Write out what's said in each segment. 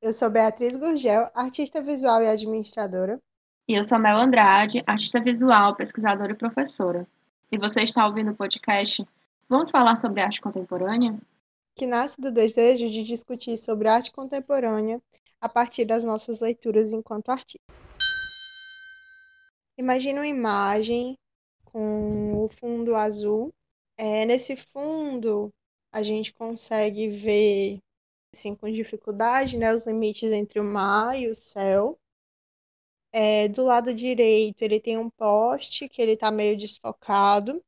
Eu sou Beatriz Gurgel, artista visual e administradora. E eu sou Mel Andrade, artista visual, pesquisadora e professora. E você está ouvindo o podcast Vamos falar sobre arte contemporânea? Que nasce do desejo de discutir sobre arte contemporânea a partir das nossas leituras enquanto artista. Imagina uma imagem com o fundo azul. É, nesse fundo, a gente consegue ver assim, com dificuldade, né, os limites entre o mar e o céu. É, do lado direito, ele tem um poste que ele está meio desfocado.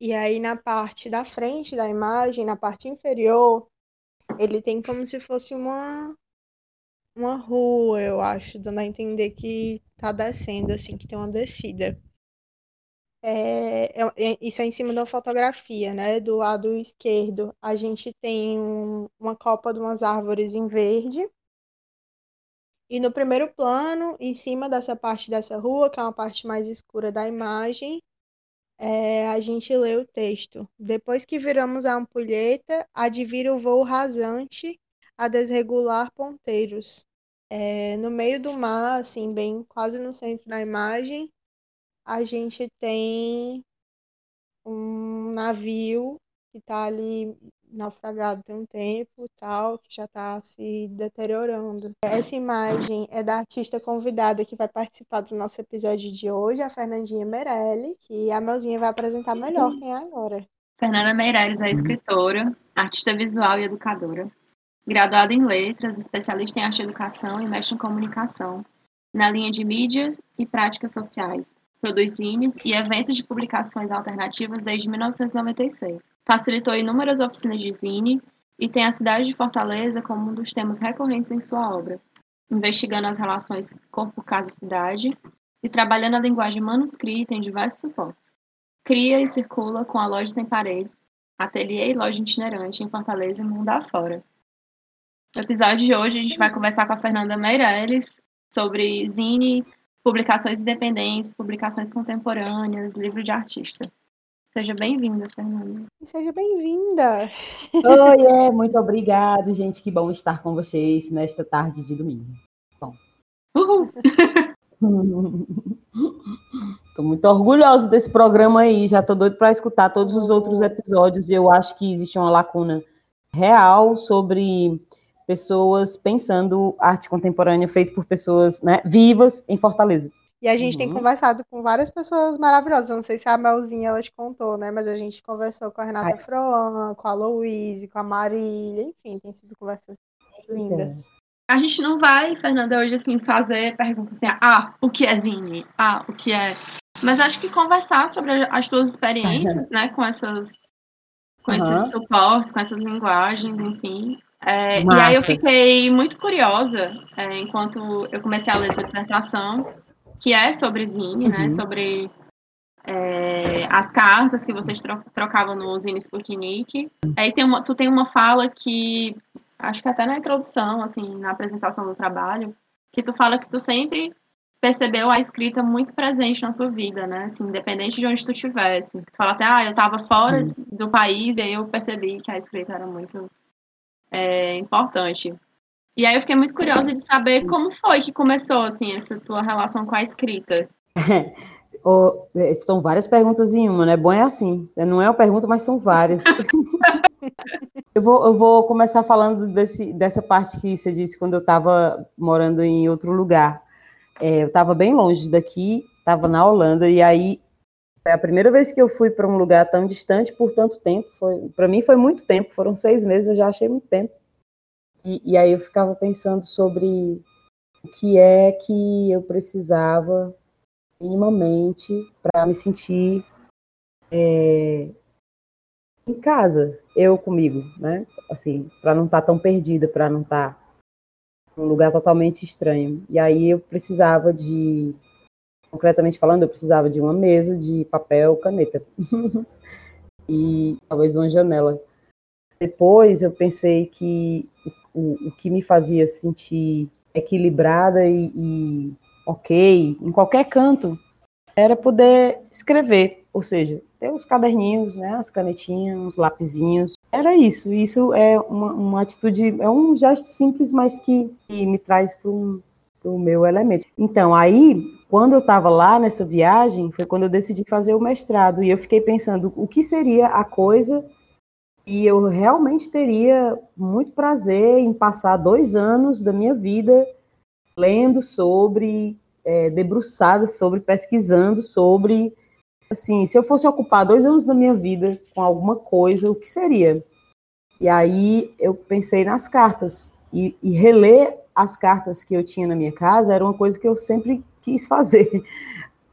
E aí, na parte da frente da imagem, na parte inferior, ele tem como se fosse uma, uma rua, eu acho, dando a entender que está descendo, assim, que tem uma descida. É, é, é, isso é em cima da fotografia, né? Do lado esquerdo, a gente tem um, uma copa de umas árvores em verde. E no primeiro plano, em cima dessa parte dessa rua, que é uma parte mais escura da imagem, é, a gente lê o texto. Depois que viramos a ampulheta, advira o voo rasante a desregular ponteiros. É, no meio do mar, assim, bem quase no centro da imagem, a gente tem um navio que está ali naufragado tem um tempo tal, que já está se deteriorando. Essa imagem é da artista convidada que vai participar do nosso episódio de hoje, a Fernandinha Meirelli, que a Melzinha vai apresentar melhor quem é agora. Fernanda Meirelles é escritora, artista visual e educadora. Graduada em letras, especialista em arte e educação e mestre em comunicação, na linha de mídia e práticas sociais, Produz zines e eventos de publicações alternativas desde 1996. Facilitou inúmeras oficinas de zine e tem a cidade de Fortaleza como um dos temas recorrentes em sua obra, investigando as relações corpo-casa-cidade e trabalhando a linguagem manuscrita em diversos suportes. Cria e circula com a Loja Sem Paredes, ateliê e loja itinerante em Fortaleza e mundo afora. No episódio de hoje, a gente vai conversar com a Fernanda Meirelles sobre zine publicações independentes, publicações contemporâneas, livro de artista. Seja bem-vinda, Fernanda. Seja bem-vinda. Oi, é, muito obrigada, gente. Que bom estar com vocês nesta tarde de domingo. Bom. Uhul. Estou muito orgulhosa desse programa aí. Já estou doido para escutar todos os outros episódios. E eu acho que existe uma lacuna real sobre pessoas pensando arte contemporânea feita por pessoas né, vivas em Fortaleza. E a gente uhum. tem conversado com várias pessoas maravilhosas. Não sei se a Melzinha ela te contou, né? Mas a gente conversou com a Renata Ai. Froan, com a Louise, com a Marília, enfim, tem sido conversa linda. A gente não vai, Fernanda, hoje assim, fazer perguntas assim, ah, o que é Zine? Ah, o que é. Mas acho que conversar sobre as tuas experiências, uhum. né, com essas com uhum. esses suportes, com essas linguagens, enfim. É, e aí eu fiquei muito curiosa é, enquanto eu comecei a ler a dissertação, que é sobre Zine, né, uhum. né? Sobre é, as cartas que vocês tro trocavam no Zine Sputnik. Aí tem uma, tu tem uma fala que, acho que até na introdução, assim, na apresentação do trabalho, que tu fala que tu sempre percebeu a escrita muito presente na tua vida, né? Assim, independente de onde tu estivesse. Tu fala até, ah, eu estava fora uhum. do país e aí eu percebi que a escrita era muito é, importante. E aí eu fiquei muito curiosa de saber como foi que começou, assim, essa tua relação com a escrita. oh, são várias perguntas em uma, né? Bom é assim, não é uma pergunta, mas são várias. eu, vou, eu vou começar falando desse, dessa parte que você disse quando eu estava morando em outro lugar. É, eu estava bem longe daqui, estava na Holanda, e aí é a primeira vez que eu fui para um lugar tão distante por tanto tempo. Para mim foi muito tempo, foram seis meses, eu já achei muito tempo. E, e aí eu ficava pensando sobre o que é que eu precisava minimamente para me sentir é, em casa, eu comigo, né? Assim, para não estar tá tão perdida, para não estar tá num lugar totalmente estranho. E aí eu precisava de concretamente falando, eu precisava de uma mesa, de papel, caneta e talvez uma janela. Depois eu pensei que o, o que me fazia sentir equilibrada e, e ok em qualquer canto era poder escrever, ou seja, ter os caderninhos, né, as canetinhas, os lapisinhos, era isso. Isso é uma, uma atitude, é um gesto simples, mas que, que me traz para um, o meu elemento. Então, aí, quando eu estava lá nessa viagem, foi quando eu decidi fazer o mestrado. E eu fiquei pensando o que seria a coisa. E eu realmente teria muito prazer em passar dois anos da minha vida lendo sobre, é, debruçada sobre, pesquisando sobre. Assim, se eu fosse ocupar dois anos da minha vida com alguma coisa, o que seria? E aí eu pensei nas cartas e, e reler as cartas que eu tinha na minha casa era uma coisa que eu sempre quis fazer.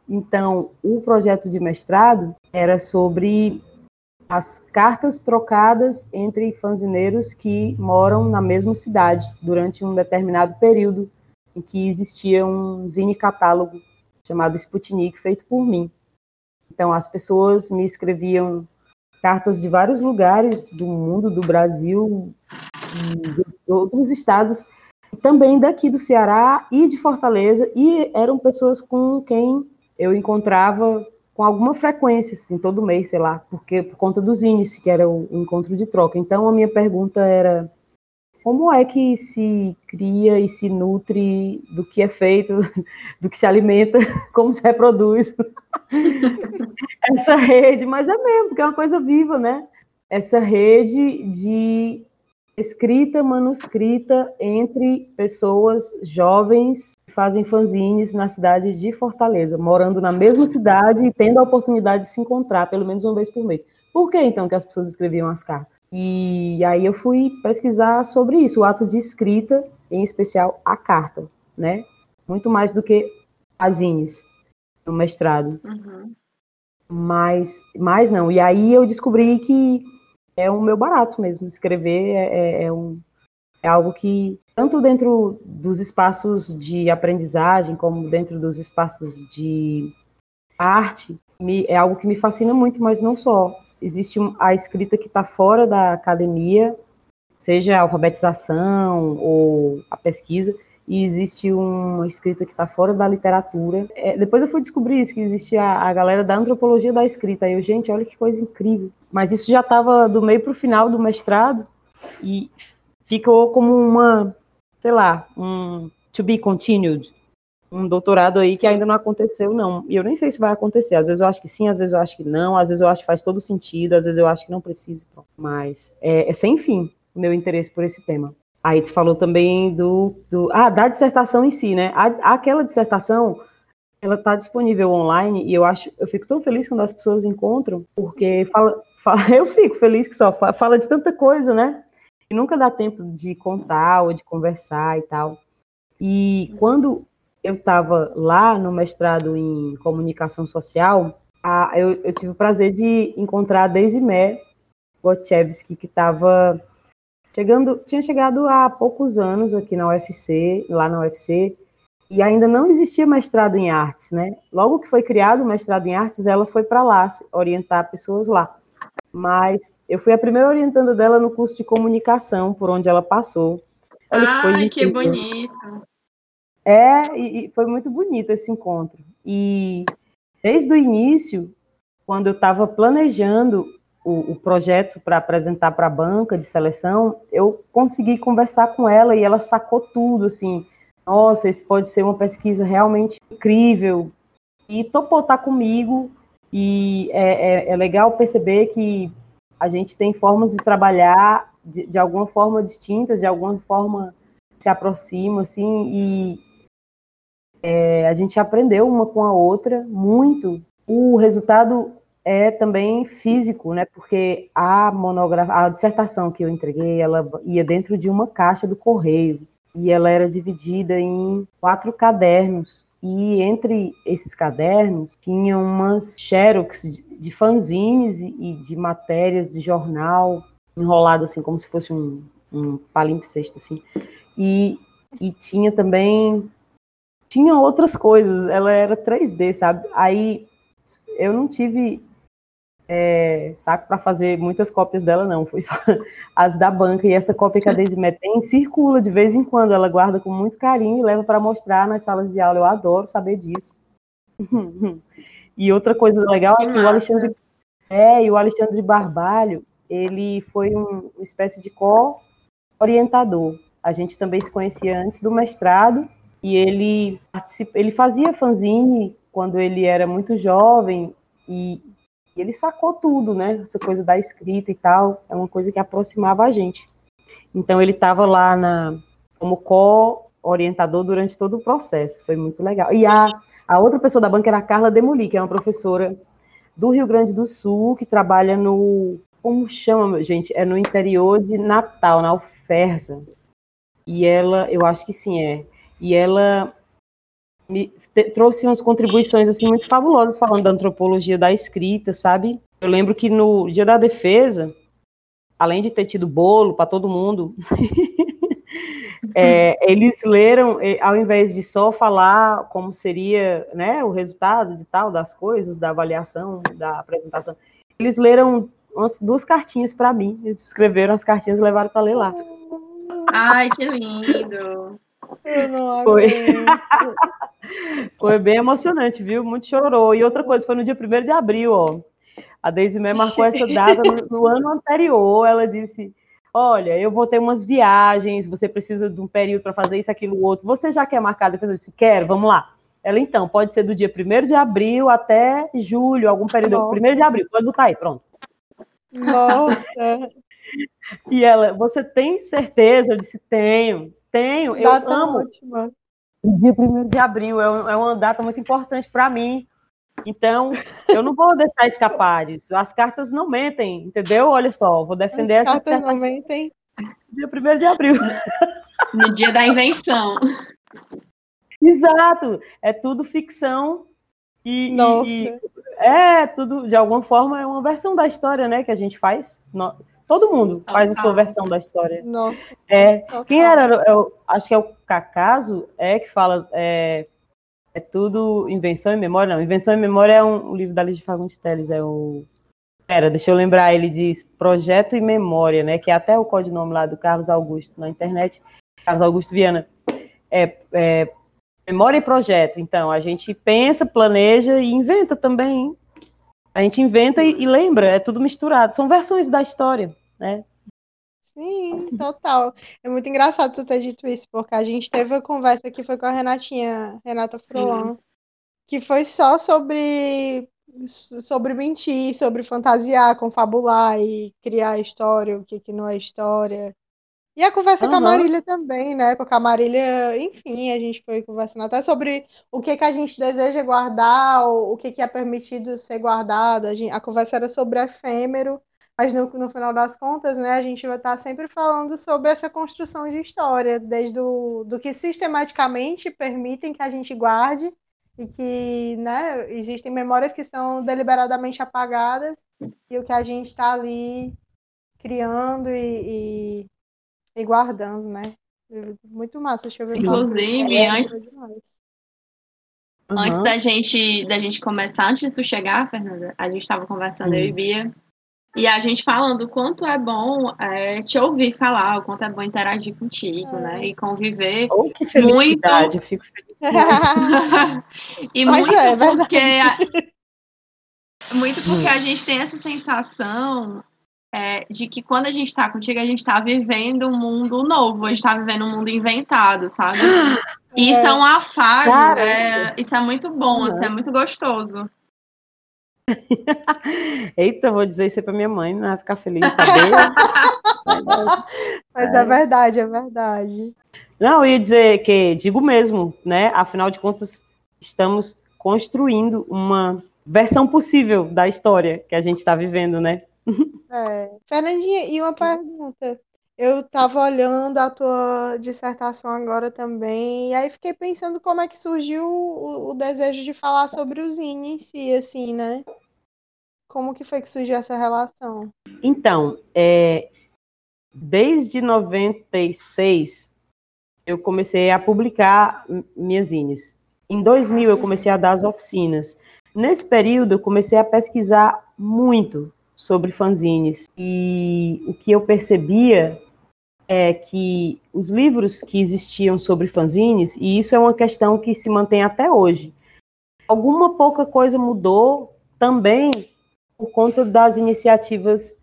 Então, o projeto de mestrado era sobre as cartas trocadas entre fanzineiros que moram na mesma cidade durante um determinado período em que existia um zine catálogo chamado Sputnik feito por mim. Então, as pessoas me escreviam cartas de vários lugares do mundo, do Brasil, de outros estados, também daqui do Ceará e de Fortaleza, e eram pessoas com quem eu encontrava com alguma frequência, assim, todo mês, sei lá, porque por conta dos índices, que era o encontro de troca. Então, a minha pergunta era como é que se cria e se nutre do que é feito, do que se alimenta, como se reproduz essa rede, mas é mesmo, porque é uma coisa viva, né? Essa rede de escrita manuscrita entre pessoas jovens que fazem fanzines na cidade de Fortaleza, morando na mesma cidade e tendo a oportunidade de se encontrar pelo menos uma vez por mês. Por que então que as pessoas escreviam as cartas? E aí eu fui pesquisar sobre isso, o ato de escrita, em especial a carta, né? Muito mais do que as zines no mestrado. Uhum. Mas, mas não. E aí eu descobri que é o meu barato mesmo. Escrever é, é, é, um, é algo que, tanto dentro dos espaços de aprendizagem, como dentro dos espaços de arte, me, é algo que me fascina muito, mas não só. Existe a escrita que está fora da academia, seja a alfabetização ou a pesquisa, e existe uma escrita que está fora da literatura. É, depois eu fui descobrir isso, que existe a, a galera da antropologia da escrita. Aí eu, gente, olha que coisa incrível. Mas isso já estava do meio para o final do mestrado e ficou como uma, sei lá, um to be continued, um doutorado aí que ainda não aconteceu, não. E eu nem sei se vai acontecer. Às vezes eu acho que sim, às vezes eu acho que não, às vezes eu acho que faz todo sentido, às vezes eu acho que não precisa. Mas é, é sem fim o meu interesse por esse tema. Aí tu falou também do, do ah, da dissertação em si, né? A, aquela dissertação, ela está disponível online e eu acho, eu fico tão feliz quando as pessoas encontram, porque fala, fala eu fico feliz que só fala de tanta coisa, né? E nunca dá tempo de contar ou de conversar e tal. E quando eu estava lá no mestrado em comunicação social, a, eu, eu, tive o prazer de encontrar a Daisy Mer Gotchevski, que estava Chegando, tinha chegado há poucos anos aqui na UFC, lá na UFC, e ainda não existia mestrado em artes, né? Logo que foi criado o mestrado em artes, ela foi para lá orientar pessoas lá. Mas eu fui a primeira orientanda dela no curso de comunicação, por onde ela passou. Olha Ai, que, que bonito! É, e, e foi muito bonito esse encontro. E desde o início, quando eu estava planejando o, o projeto para apresentar para a banca de seleção, eu consegui conversar com ela e ela sacou tudo, assim, nossa, isso pode ser uma pesquisa realmente incrível, e topou estar tá comigo, e é, é, é legal perceber que a gente tem formas de trabalhar de, de alguma forma distintas, de alguma forma se aproxima, assim, e é, a gente aprendeu uma com a outra muito. O resultado é também físico, né? Porque a monografia, a dissertação que eu entreguei, ela ia dentro de uma caixa do correio e ela era dividida em quatro cadernos. E entre esses cadernos tinha umas xerox de fanzines e de matérias de jornal enrolado assim como se fosse um, um palimpsesto assim. E, e tinha também tinha outras coisas. Ela era 3D, sabe? Aí eu não tive é, saco para fazer muitas cópias dela, não. Foi só as da banca. E essa cópia que a Daisy tem circula de vez em quando. Ela guarda com muito carinho e leva para mostrar nas salas de aula. Eu adoro saber disso. e outra coisa legal é que o Alexandre. É, e o Alexandre Barbalho, ele foi um, uma espécie de co-orientador. A gente também se conhecia antes do mestrado e ele ele fazia fanzine quando ele era muito jovem e, e ele sacou tudo, né? Essa coisa da escrita e tal, é uma coisa que aproximava a gente. Então ele estava lá na como co-orientador durante todo o processo, foi muito legal. E a, a outra pessoa da banca era a Carla Demoli, que é uma professora do Rio Grande do Sul, que trabalha no. Como chama, gente? É no interior de Natal, na Alferza. E ela, eu acho que sim, é. E ela me te, trouxe umas contribuições assim muito fabulosas falando da antropologia da escrita, sabe? Eu lembro que no Dia da Defesa, além de ter tido bolo para todo mundo, é, eles leram, ao invés de só falar como seria né, o resultado de tal das coisas, da avaliação, da apresentação, eles leram umas, duas cartinhas para mim. Eles escreveram as cartinhas e levaram para ler lá. Ai, que lindo! Foi. foi bem emocionante, viu? Muito chorou. E outra coisa, foi no dia 1 de abril, ó. A Daisy May marcou essa data no, no ano anterior. Ela disse: olha, eu vou ter umas viagens, você precisa de um período para fazer isso, aquilo, outro. Você já quer marcar? Depois eu disse, quero, vamos lá. Ela, então, pode ser do dia 1 de abril até julho, algum período. Nossa. 1 de abril, pode botar aí, pronto. Nossa! e ela, você tem certeza? Eu disse, tenho, tenho, eu data amo. Ótima. O dia 1 de abril é, é uma data muito importante para mim. Então, eu não vou deixar escapar disso. As cartas não mentem, entendeu? Olha só, vou defender As essa cartas não mentem. Dia 1 de abril. No dia da invenção. Exato. É tudo ficção e, Nossa. e, é tudo, de alguma forma, é uma versão da história, né, que a gente faz. Todo mundo faz a sua versão da história. Nossa. É, quem era? Eu, acho que é o Cacaso, é que fala é, é tudo invenção e memória, não. Invenção e memória é um, um livro da Liz de Fagundes Teles, é o Pera, deixa eu lembrar, ele diz Projeto e Memória, né? Que é até o codinome lá do Carlos Augusto na internet, Carlos Augusto Viana. É, é memória e projeto. Então, a gente pensa, planeja e inventa também. A gente inventa e, e lembra, é tudo misturado. São versões da história, né? Sim, total. É muito engraçado tu ter dito isso, porque a gente teve uma conversa que foi com a Renatinha, Renata Froan, que foi só sobre sobre mentir, sobre fantasiar, confabular e criar história, o que, que não é história. E a conversa uhum. com a Marília também, né? Porque a Marília, enfim, a gente foi conversando até sobre o que, que a gente deseja guardar, o, que, que é permitido ser guardado. A, gente, a conversa era sobre efêmero mas no, no final das contas, né, a gente vai estar sempre falando sobre essa construção de história, desde o, do que sistematicamente permitem que a gente guarde e que né, existem memórias que são deliberadamente apagadas e o que a gente está ali criando e, e, e, guardando, né? Muito massa, deixa eu ver. Inclusive, é, antes, uhum. antes da gente da gente começar, antes de tu chegar, Fernanda, a gente estava conversando, uhum. eu e Bia, e a gente falando o quanto é bom é, te ouvir falar, o quanto é bom interagir contigo, é. né? E conviver oh, que felicidade, muito. Eu fico feliz. e Mas muito é, porque a... muito porque a gente tem essa sensação é, de que quando a gente está contigo, a gente está vivendo um mundo novo, a gente está vivendo um mundo inventado, sabe? E isso é, é um afago, é, isso é muito bom, uhum. isso é muito gostoso. Eita, vou dizer isso aí pra minha mãe, não vai ficar feliz saber. Mas é. é verdade, é verdade. Não, eu ia dizer que, digo mesmo, né? Afinal de contas, estamos construindo uma versão possível da história que a gente está vivendo, né? É. Fernandinha, e uma pergunta. Eu estava olhando a tua dissertação agora também, e aí fiquei pensando como é que surgiu o, o desejo de falar sobre o Zine em si, assim, né? Como que foi que surgiu essa relação? Então, é, desde 96, eu comecei a publicar minhas zines. Em 2000, eu comecei a dar as oficinas. Nesse período, eu comecei a pesquisar muito sobre fanzines. E o que eu percebia é que os livros que existiam sobre fanzines, e isso é uma questão que se mantém até hoje, alguma pouca coisa mudou também por conta das iniciativas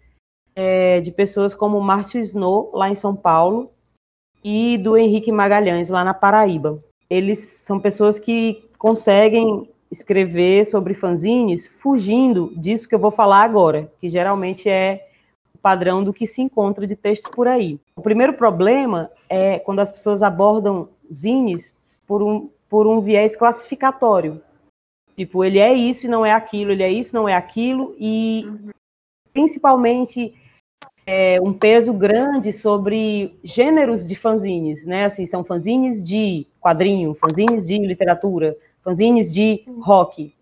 é, de pessoas como Márcio Snow, lá em São Paulo, e do Henrique Magalhães, lá na Paraíba. Eles são pessoas que conseguem escrever sobre fanzines fugindo disso que eu vou falar agora, que geralmente é o padrão do que se encontra de texto por aí. O primeiro problema é quando as pessoas abordam zines por um, por um viés classificatório. Tipo, ele é isso e não é aquilo, ele é isso, não é aquilo, e principalmente é, um peso grande sobre gêneros de fanzines, né? Assim, são fanzines de quadrinho, fanzines de literatura, fanzines de rock.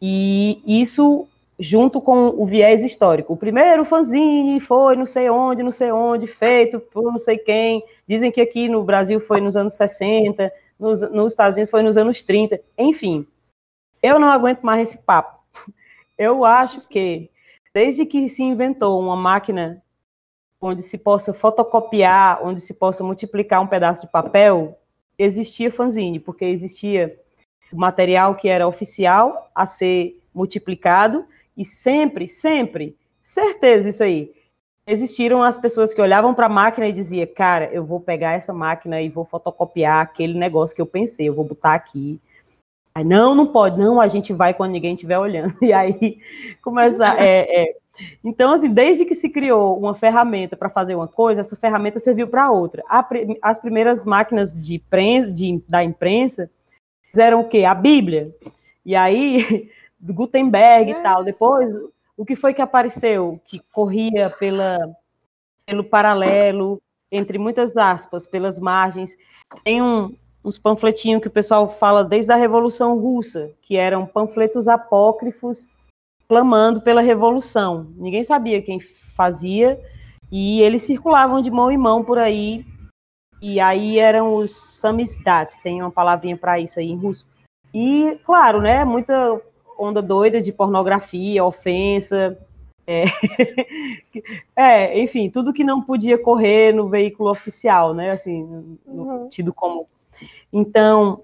E isso junto com o viés histórico. O primeiro fanzine foi não sei onde, não sei onde, feito por não sei quem. Dizem que aqui no Brasil foi nos anos 60, nos, nos Estados Unidos foi nos anos 30. Enfim, eu não aguento mais esse papo. Eu acho que Desde que se inventou uma máquina onde se possa fotocopiar, onde se possa multiplicar um pedaço de papel, existia fanzine, porque existia material que era oficial a ser multiplicado e sempre, sempre, certeza isso aí, existiram as pessoas que olhavam para a máquina e diziam, cara, eu vou pegar essa máquina e vou fotocopiar aquele negócio que eu pensei, eu vou botar aqui, Aí, não, não pode, não, a gente vai quando ninguém estiver olhando. E aí começa. É, é. Então, assim, desde que se criou uma ferramenta para fazer uma coisa, essa ferramenta serviu para outra. as primeiras máquinas de, prensa, de da imprensa fizeram o quê? A Bíblia. E aí, Gutenberg e tal. Depois, o que foi que apareceu? Que corria pela, pelo paralelo, entre muitas aspas, pelas margens. Tem um, uns panfletinhos que o pessoal fala desde a Revolução Russa, que eram panfletos apócrifos clamando pela revolução. Ninguém sabia quem fazia e eles circulavam de mão em mão por aí. E aí eram os samizdat, tem uma palavrinha para isso aí em russo. E, claro, né, muita onda doida de pornografia, ofensa, é, é, enfim, tudo que não podia correr no veículo oficial, né? Assim, no, uhum. tido como então,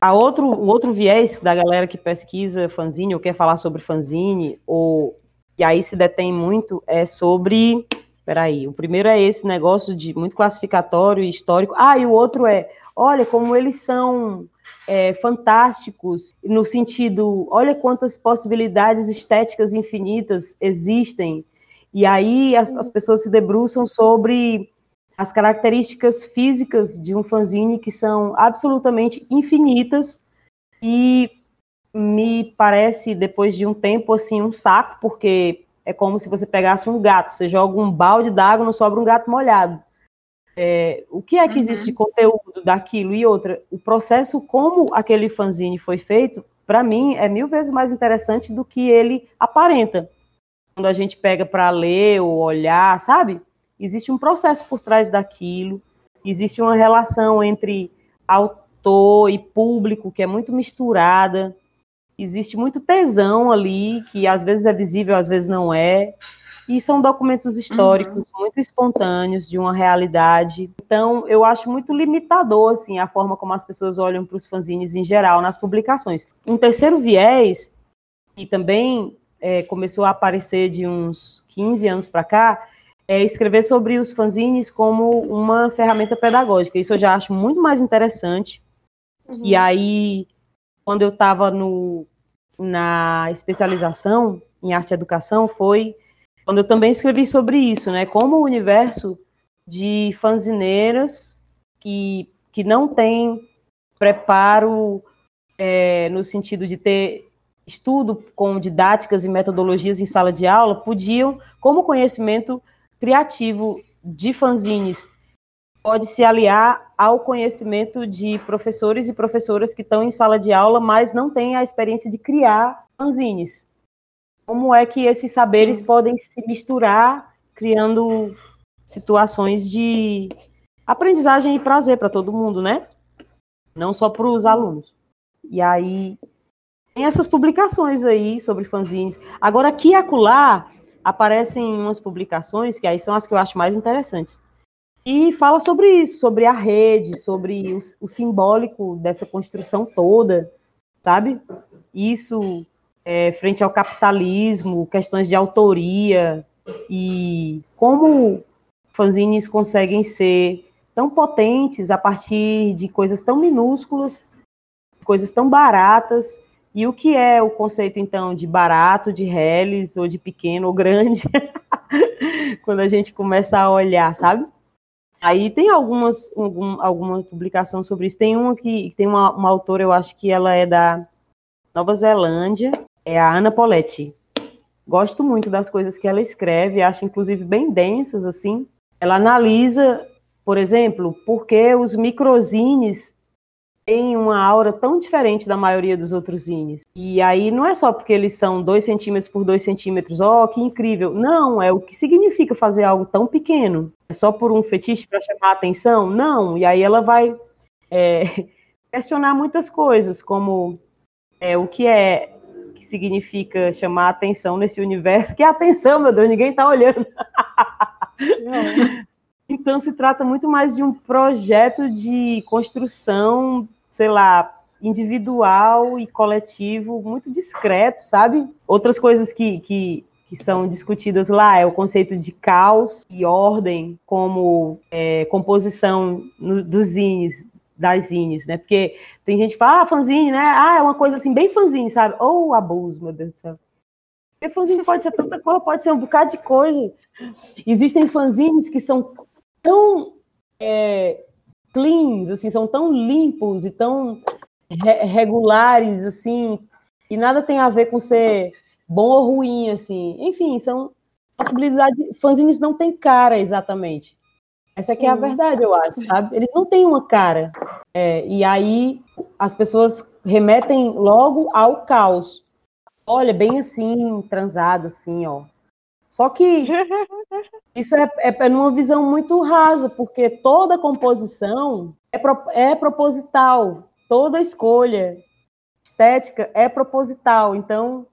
a outro, o outro viés da galera que pesquisa fanzine ou quer falar sobre fanzine, ou, e aí se detém muito, é sobre. Peraí, o primeiro é esse negócio de muito classificatório e histórico. Ah, e o outro é, olha como eles são é, fantásticos, no sentido, olha quantas possibilidades estéticas infinitas existem. E aí as, as pessoas se debruçam sobre as características físicas de um fanzine que são absolutamente infinitas e me parece depois de um tempo assim um saco porque é como se você pegasse um gato, você joga um balde d'água, não sobra um gato molhado. É, o que é que existe uhum. de conteúdo daquilo e outra? O processo como aquele fanzine foi feito, para mim é mil vezes mais interessante do que ele aparenta. Quando a gente pega para ler ou olhar, sabe? existe um processo por trás daquilo, existe uma relação entre autor e público que é muito misturada, existe muito tesão ali, que às vezes é visível, às vezes não é, e são documentos históricos uhum. muito espontâneos de uma realidade. Então, eu acho muito limitador assim a forma como as pessoas olham para os fanzines em geral nas publicações. Um terceiro viés que também é, começou a aparecer de uns 15 anos para cá é escrever sobre os fanzines como uma ferramenta pedagógica. Isso eu já acho muito mais interessante. Uhum. E aí, quando eu estava na especialização em arte e educação, foi quando eu também escrevi sobre isso, né? Como o universo de fanzineiras que, que não tem preparo é, no sentido de ter estudo com didáticas e metodologias em sala de aula, podiam, como conhecimento criativo de fanzines pode se aliar ao conhecimento de professores e professoras que estão em sala de aula, mas não têm a experiência de criar fanzines. Como é que esses saberes Sim. podem se misturar, criando situações de aprendizagem e prazer para todo mundo, né? Não só para os alunos. E aí tem essas publicações aí sobre fanzines. Agora aqui e acolá aparecem umas publicações, que aí são as que eu acho mais interessantes, e fala sobre isso, sobre a rede, sobre o, o simbólico dessa construção toda, sabe? Isso é, frente ao capitalismo, questões de autoria, e como fanzines conseguem ser tão potentes a partir de coisas tão minúsculas, coisas tão baratas, e o que é o conceito, então, de barato, de reles, ou de pequeno ou grande, quando a gente começa a olhar, sabe? Aí tem algumas algum, alguma publicação sobre isso. Tem uma que tem uma, uma autora, eu acho que ela é da Nova Zelândia, é a Ana Poletti. Gosto muito das coisas que ela escreve, acho inclusive bem densas assim. Ela analisa, por exemplo, por que os microzines têm uma aura tão diferente da maioria dos outros zines. E aí não é só porque eles são 2 centímetros por 2 centímetros, ó, oh, que incrível. Não, é o que significa fazer algo tão pequeno. É só por um fetiche para chamar a atenção? Não. E aí ela vai é, questionar muitas coisas, como é, o que é que significa chamar a atenção nesse universo. Que atenção, meu Deus, ninguém está olhando. então se trata muito mais de um projeto de construção, sei lá, individual e coletivo, muito discreto, sabe? Outras coisas que, que, que são discutidas lá é o conceito de caos e ordem como é, composição no, dos zines, das zines, né? Porque tem gente que fala, ah, fanzine, né? Ah, é uma coisa assim, bem fanzine, sabe? Ou oh, abuso, meu Deus do céu. Porque fanzine pode ser tanta coisa, pode ser um bocado de coisa. Existem fanzines que são tão é, cleans, assim, são tão limpos e tão re regulares, assim, e nada tem a ver com ser bom ou ruim, assim. Enfim, são possibilidades. Fanzines não têm cara exatamente. Essa aqui é a verdade, eu acho, sabe? Eles não têm uma cara. É, e aí as pessoas remetem logo ao caos. Olha, bem assim, transado, assim, ó. Só que isso é, é, é numa visão muito rasa, porque toda composição é, pro, é proposital, toda escolha estética é proposital. Então,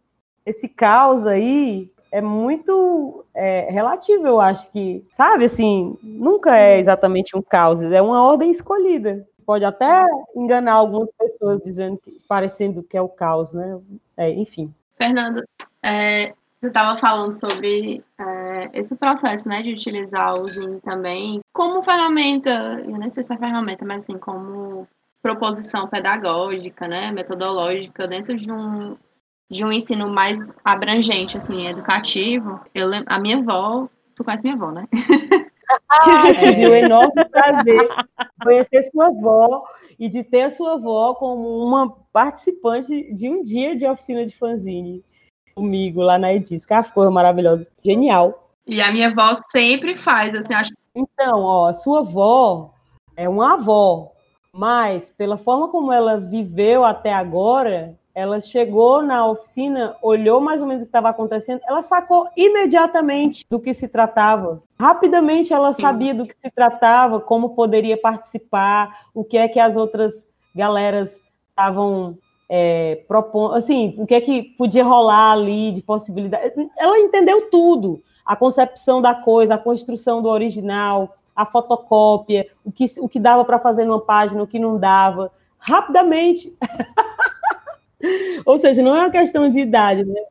esse caos aí é muito é, relativo, eu acho que, sabe, assim, nunca é exatamente um caos, é uma ordem escolhida. Pode até enganar algumas pessoas dizendo que, parecendo que é o caos, né? É, enfim. Fernando, é, você estava falando sobre é, esse processo, né, de utilizar o Zoom também como ferramenta, eu nem sei se é ferramenta, mas assim, como proposição pedagógica, né, metodológica dentro de um de um ensino mais abrangente, assim, educativo, eu lembro, a minha avó, tu conhece minha avó, né? Ah, tive o enorme prazer conhecer sua avó e de ter a sua avó como uma participante de um dia de oficina de fanzine comigo lá na Edis. Que ficou maravilhosa, genial. E a minha avó sempre faz, assim, acho. Então, ó, a sua avó é uma avó, mas pela forma como ela viveu até agora, ela chegou na oficina, olhou mais ou menos o que estava acontecendo, ela sacou imediatamente do que se tratava. Rapidamente ela sabia do que se tratava, como poderia participar, o que é que as outras galeras estavam é, assim, o que é que podia rolar ali de possibilidade. Ela entendeu tudo, a concepção da coisa, a construção do original, a fotocópia, o que, o que dava para fazer numa página, o que não dava, rapidamente. Ou seja, não é uma questão de idade, né?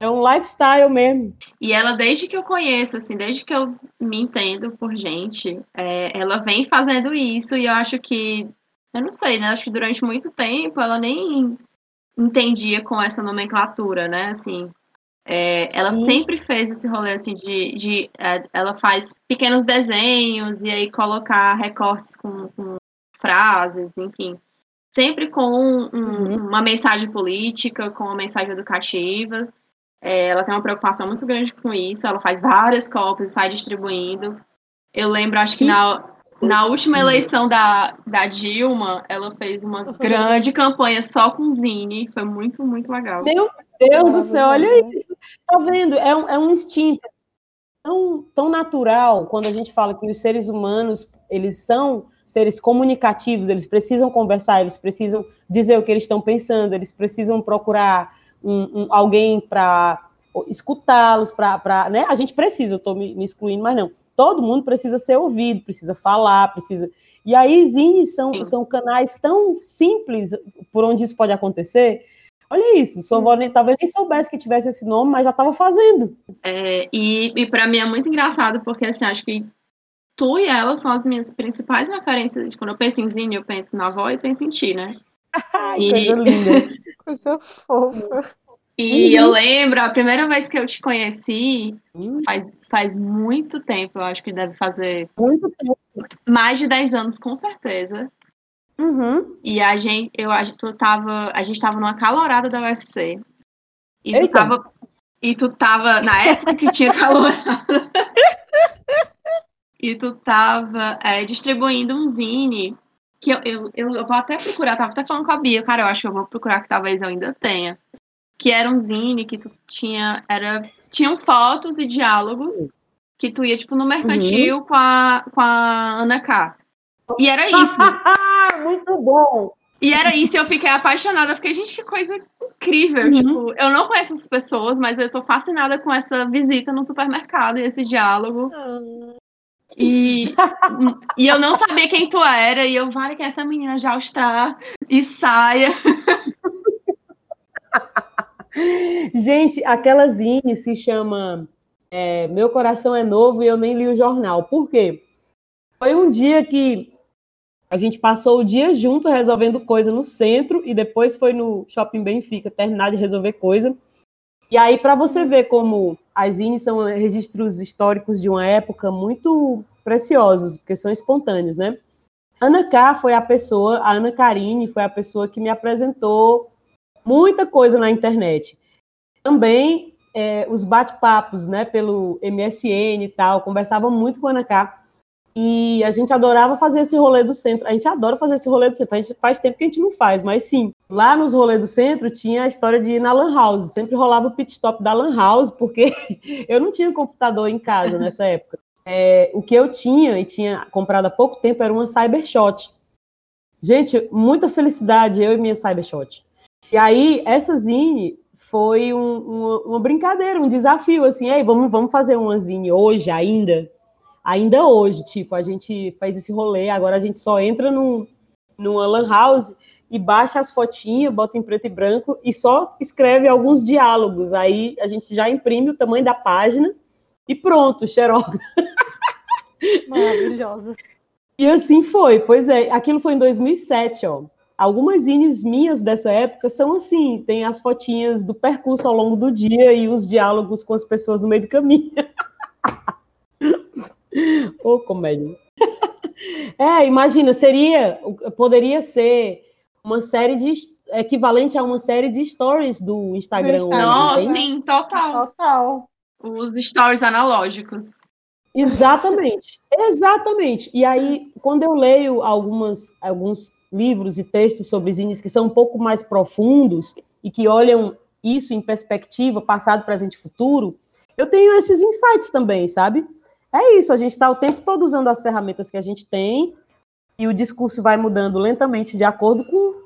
É um lifestyle mesmo. E ela, desde que eu conheço, assim, desde que eu me entendo por gente, é, ela vem fazendo isso e eu acho que, eu não sei, né? Acho que durante muito tempo ela nem entendia com essa nomenclatura, né? Assim, é, ela Sim. sempre fez esse rolê assim de, de é, ela faz pequenos desenhos e aí colocar recortes com, com frases, enfim sempre com um, uhum. uma mensagem política, com uma mensagem educativa. É, ela tem uma preocupação muito grande com isso, ela faz várias cópias, sai distribuindo. Eu lembro, acho que na, na última eleição da, da Dilma, ela fez uma grande campanha só com Zine, foi muito, muito legal. Meu Deus do céu, olha isso. Tá vendo? É um, é um instinto tão, tão natural quando a gente fala que os seres humanos, eles são seres comunicativos, eles precisam conversar, eles precisam dizer o que eles estão pensando, eles precisam procurar um, um, alguém para escutá-los, para. Né? A gente precisa, eu estou me, me, excluindo, mas não. Todo mundo precisa ser ouvido, precisa falar, precisa. E aí, zines são, são canais tão simples por onde isso pode acontecer. Olha isso, sua avó nem, talvez nem soubesse que tivesse esse nome, mas já estava fazendo. É, e e para mim é muito engraçado, porque assim, acho que tu e ela são as minhas principais referências. Quando eu penso em Zine, eu penso na avó e penso em ti, né? Ai, E- coisa linda. Coisa fofa. E Uhum. eu lembro, a primeira vez que eu te conheci, Hum, faz, faz muito tempo, eu acho que deve fazer Muito tempo. mais de 10 anos, com certeza. Uhum. E a gente, eu, a, gente- tu tava, a gente tava numa calorada da UFC. E tu Eita. tava. E tu tava, na época que tinha calorada. e tu tava é, distribuindo um zine. Que eu, eu, eu, eu vou até procurar, tava até falando com a Bia, cara, eu acho que eu vou procurar que talvez eu ainda tenha. Que era um zine que tu tinha. Era, tinham fotos e diálogos que tu ia, tipo, no mercantil com, a, com a Ana K. E era isso. Muito bom. E era isso, eu fiquei apaixonada. Fiquei, gente, que coisa incrível. Uhum. Tipo, eu não conheço essas pessoas, mas eu tô fascinada com essa visita no supermercado e esse diálogo. E, e eu não sabia quem tu era. E eu, vale que essa menina já está e saia. Gente, aquela zine se chama é, Meu Coração é Novo e eu nem li o jornal. Por quê? Foi um dia que a gente passou o dia junto resolvendo coisa no centro e depois foi no Shopping Benfica terminar de resolver coisa. E aí, para você ver como as zines são registros históricos de uma época muito preciosos, porque são espontâneos, né? Ana K foi a pessoa, a Ana Karine foi a pessoa que me apresentou muita coisa na internet. Também é, os bate-papos, né, pelo MSN e tal, conversava muito com a Ana K. E a gente adorava fazer esse rolê do centro. A gente adora fazer esse rolê do centro. A gente faz tempo que a gente não faz, mas sim. Lá nos rolês do centro tinha a história de ir na Lan House. Sempre rolava o pit stop da Lan House, porque eu não tinha computador em casa nessa época. É, o que eu tinha, e tinha comprado há pouco tempo, era uma Cybershot. Gente, muita felicidade, eu e minha Cybershot. E aí, essa zine foi um- uma, uma brincadeira, um desafio, assim, Ei, vamos, vamos fazer uma zine hoje ainda? Ainda hoje, tipo, a gente faz esse rolê, agora a gente só entra num, numa lan house e baixa as fotinhas, bota em preto e branco e só escreve alguns diálogos. Aí a gente já imprime o tamanho da página e pronto, xerox. Maravilhosa. E assim foi, pois é, aquilo foi em 2007, ó. Algumas zines minhas dessa época são assim, tem as fotinhas do percurso ao longo do dia e os diálogos com as pessoas no meio do caminho. Ô, comédia. É, imagina, seria, poderia ser uma série de equivalente a uma série de stories do Instagram. Hoje, Nossa, sim, total. Total. Os stories analógicos. Exatamente, exatamente. E aí, quando eu leio algumas, alguns livros e textos sobre zines que são um pouco mais profundos e que olham isso em perspectiva, passado, presente e futuro, eu tenho esses insights também, sabe? É isso, a gente está o tempo todo usando as ferramentas que a gente tem e o discurso vai mudando lentamente de acordo com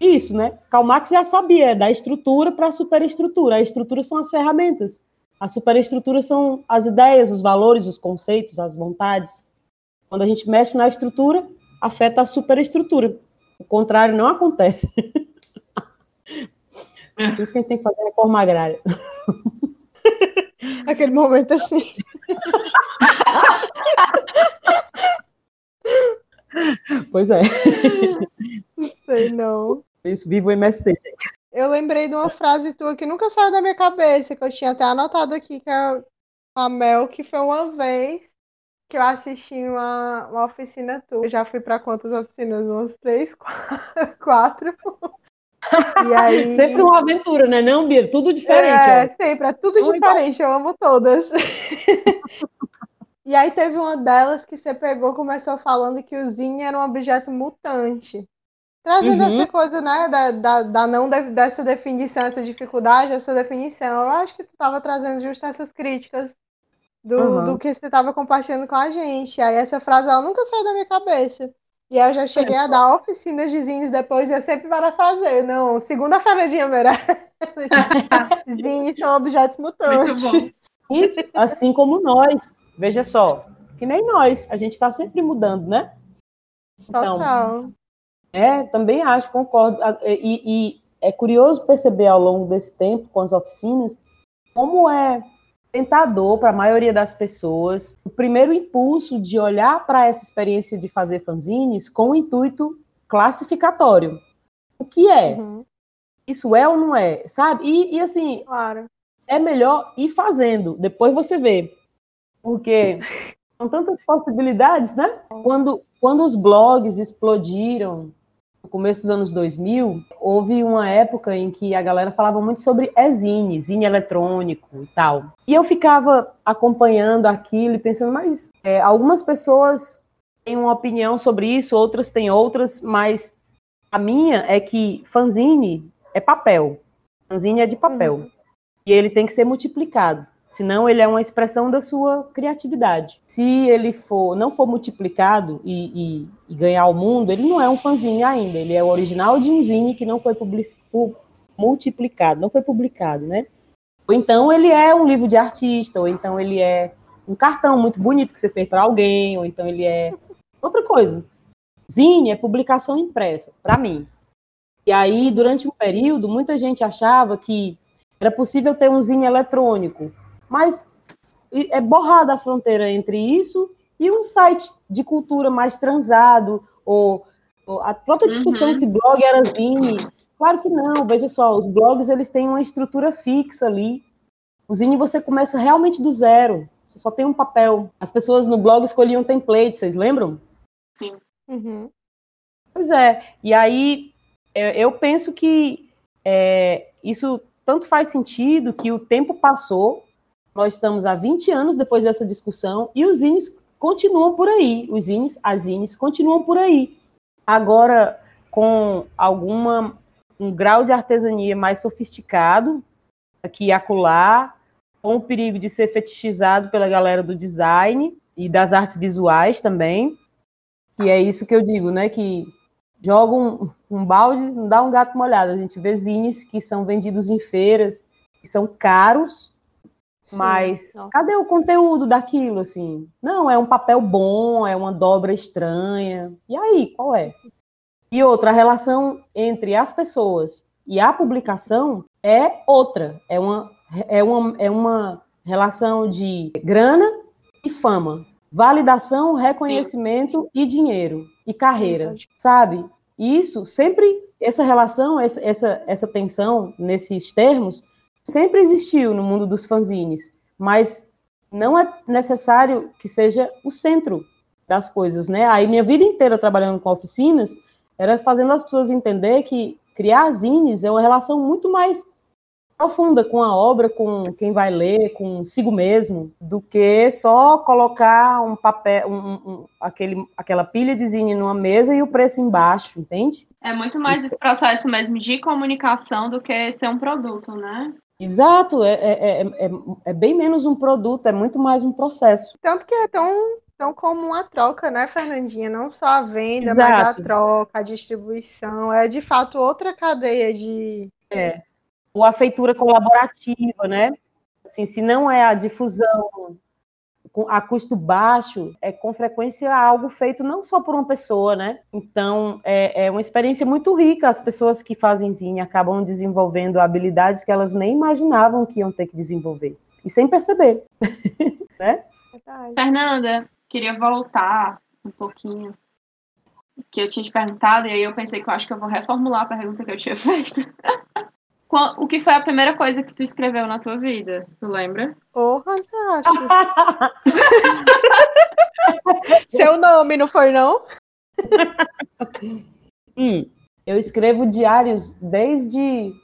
isso, né? Karl Marx já sabia, da estrutura para a superestrutura. A estrutura são as ferramentas. A superestrutura são as ideias, os valores, os conceitos, as vontades. Quando a gente mexe na estrutura, afeta a superestrutura. O contrário não acontece. Por isso que a gente tem que fazer a reforma agrária. Aquele momento assim. Pois é. Sei não. Isso, viva o MST, gente. Eu lembrei de uma frase tua que nunca saiu da minha cabeça, que eu tinha até anotado aqui, que é a Mel, que foi uma vez que eu assisti uma, uma oficina tua. Eu já fui para quantas oficinas? Umas três, quatro. E aí... Sempre uma aventura, né? Não, Bia? Tudo diferente. É, ó. sempre, é tudo Não diferente, eu amo todas. E aí teve uma delas que você pegou, começou falando que o Zine era um objeto mutante. Trazendo Uhum. essa coisa, né, da, da, da não de- dessa definição, essa dificuldade, essa definição. Eu acho que tu estava trazendo justo essas críticas do, Uhum. do que você estava compartilhando com a gente. Aí essa frase, ela nunca saiu da minha cabeça. E aí eu já cheguei a dar oficinas de zines depois e eu sempre parafraseio. Não, segunda-feira de. Zines são objetos mutantes. Isso, assim como nós. Veja só, que nem nós. A gente está sempre mudando, né? Então, Total. É, também acho, concordo. E, e é curioso perceber ao longo desse tempo, com as oficinas, como é tentador para a maioria das pessoas o primeiro impulso de olhar para essa experiência de fazer fanzines com o intuito classificatório. O que é? Uhum. Isso é ou não é? Sabe? E, e assim, claro. é melhor ir fazendo, depois você vê. Porque são tantas possibilidades, né? Quando, quando os blogs explodiram, no começo dos anos 2000, houve uma época em que a galera falava muito sobre zine, zine eletrônico e tal. E eu ficava acompanhando aquilo e pensando, mas é, algumas pessoas têm uma opinião sobre isso, outras têm outras, mas a minha é que fanzine é papel. Fanzine é de papel. Uhum. E ele tem que ser multiplicado. Senão ele é uma expressão da sua criatividade. Se ele for não for multiplicado e, e, e ganhar o mundo, ele não é um fanzine ainda. Ele é o original de um zine que não foi multiplicado, não foi publicado, né? Ou então ele é um livro de artista, ou então ele é um cartão muito bonito que você fez para alguém, ou então ele é outra coisa. Zine é publicação impressa, para mim. E aí, durante um período, muita gente achava que era possível ter um zine eletrônico, mas é borrada a fronteira entre isso e um site de cultura mais transado, ou, ou a própria discussão uhum. se blog era zine. Claro que não, veja só, os blogs eles têm uma estrutura fixa ali. O zine você começa realmente do zero, você só tem um papel. As pessoas no blog escolhiam template, vocês lembram? Sim. Uhum. Pois é, e aí eu penso que é, isso tanto faz sentido que o tempo passou nós estamos há 20 anos depois dessa discussão e os zines continuam por aí. Os zines, as zines continuam por aí. Agora, com alguma um grau de artesania mais sofisticado, aqui e acolá, com o perigo de ser fetichizado pela galera do design e das artes visuais também. E é isso que eu digo, né? Que joga um, um balde, não dá um gato molhado. A gente vê zines que são vendidos em feiras, que são caros, mas Nossa. cadê o conteúdo daquilo, assim? Não, é um papel bom, é uma dobra estranha. E aí, qual é? E outra, a relação entre as pessoas e a publicação é outra. É uma, é uma, é uma relação de grana e fama. Validação, reconhecimento Sim. e dinheiro. E carreira, Sim. sabe? Isso sempre, essa relação, essa, essa, essa tensão nesses termos, sempre existiu no mundo dos fanzines, mas não é necessário que seja o centro das coisas, né? Aí minha vida inteira trabalhando com oficinas era fazendo as pessoas entender que criar zines é uma relação muito mais profunda com a obra, com quem vai ler, consigo mesmo, do que só colocar um papel, um, um, aquele, aquela pilha de zine numa mesa e o preço embaixo, entende? É muito mais Isso. esse processo mesmo de comunicação do que ser um produto, né? Exato, é, é, é, é, bem menos um produto, é muito mais um processo. Tanto que é tão, tão comum a troca, né, Fernandinha? Não só a venda, Exato. mas a troca, a distribuição. É de fato outra cadeia de. É. Ou a feitura colaborativa, né? Assim, se não é a difusão a custo baixo, é com frequência algo feito não só por uma pessoa, né? Então, é, é uma experiência muito rica. As pessoas que fazem zine acabam desenvolvendo habilidades que elas nem imaginavam que iam ter que desenvolver. E sem perceber, né? Fernanda, queria voltar um pouquinho que eu tinha te perguntado, e aí eu pensei que eu acho que eu vou reformular a pergunta que eu tinha feito. O que foi a primeira coisa que tu escreveu na tua vida? Tu lembra? Porra, acho. Seu nome, não foi, não? hum, eu escrevo diários desde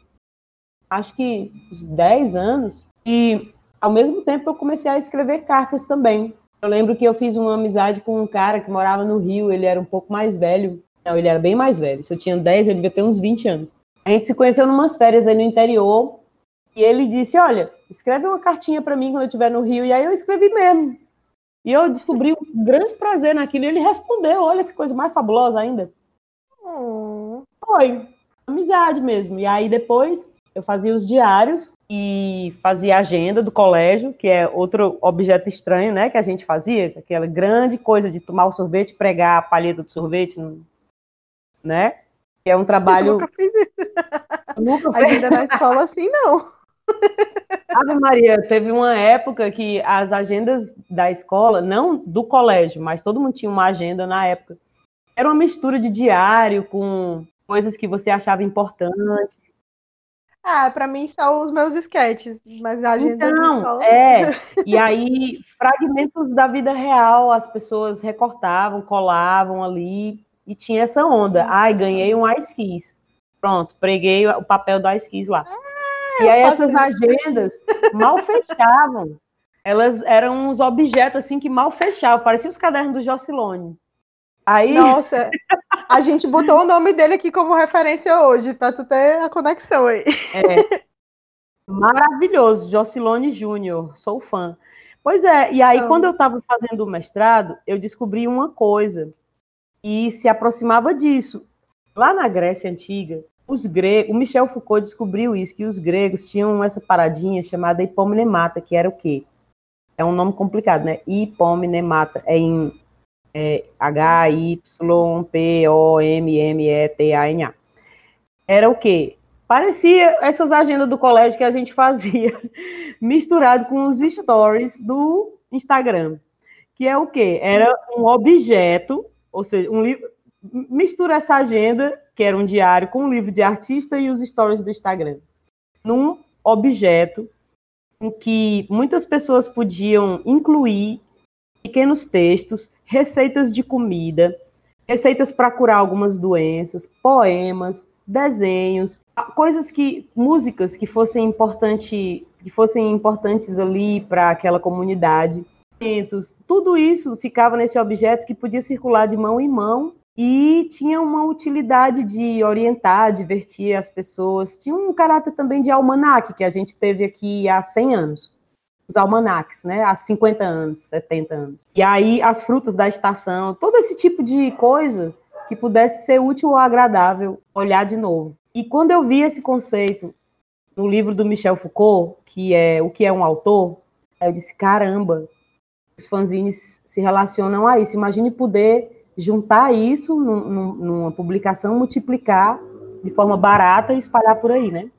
acho que uns 10 anos. E ao mesmo tempo eu comecei a escrever cartas também. Eu lembro que eu fiz uma amizade com um cara que morava no Rio, ele era um pouco mais velho. Não, ele era bem mais velho. Se eu tinha 10, ele devia ter uns 20 anos. A gente se conheceu numas férias aí no interior e ele disse: Olha, escreve uma cartinha para mim quando eu estiver no Rio. E aí eu escrevi mesmo. E eu descobri um grande prazer naquilo. E ele respondeu: Olha que coisa mais fabulosa ainda. Hum. Foi. Amizade mesmo. E aí depois eu fazia os diários e fazia a agenda do colégio, que é outro objeto estranho, né? Que a gente fazia, aquela grande coisa de tomar o sorvete, pregar a palheta do sorvete, né? É um trabalho. Nunca foi. Agenda na escola assim, não. Ave Maria, teve uma época que as agendas da escola, não do colégio, mas todo mundo tinha uma agenda na época. Era uma mistura de diário com coisas que você achava importante. Ah, para mim são os meus sketches, mas a agenda então, é. E aí fragmentos da vida real, as pessoas recortavam, colavam ali e tinha essa onda. Ai, ganhei um Ice Kiss. Pronto, preguei o papel do Ice Kiss lá. Ah, e aí essas agendas mal fechavam. Elas eram uns objetos assim que mal fechavam, pareciam os cadernos do Jocilone. Aí... Nossa, a gente botou o nome dele aqui como referência hoje, para tu ter a conexão aí. É. Maravilhoso, Jocilone Júnior, sou fã. Pois é, e aí então... quando eu estava fazendo o mestrado, eu descobri uma coisa, e se aproximava disso. Lá na Grécia Antiga, os gregos, o Michel Foucault descobriu isso, que os gregos tinham essa paradinha chamada hipomnemata, que era o quê? É um nome complicado, né? Hipomnemata, é em é H-Y-P-O-M-M-E-T-A-N-A. Era o quê? Parecia essas agendas do colégio que a gente fazia, misturado com os stories do Instagram. Que é o quê? Era um objeto, ou seja, um livro. Mistura essa agenda, que era um diário, com um livro de artista e os stories do Instagram. Num objeto em que muitas pessoas podiam incluir pequenos textos, receitas de comida, receitas para curar algumas doenças, poemas, desenhos, coisas que músicas que fossem importante, que fossem importantes ali para aquela comunidade. Tudo isso ficava nesse objeto que podia circular de mão em mão e tinha uma utilidade de orientar, divertir as pessoas. Tinha um caráter também de almanaque que a gente teve aqui há 100 anos os almanacs, né? Há 50 anos, 70 anos. E aí as frutas da estação, todo esse tipo de coisa que pudesse ser útil ou agradável olhar de novo. E quando eu vi esse conceito no livro do Michel Foucault, que é O que é um autor, eu disse: caramba, os fanzines se relacionam a isso. Imagine poder juntar isso num, numa publicação, multiplicar de forma barata e espalhar por aí, né?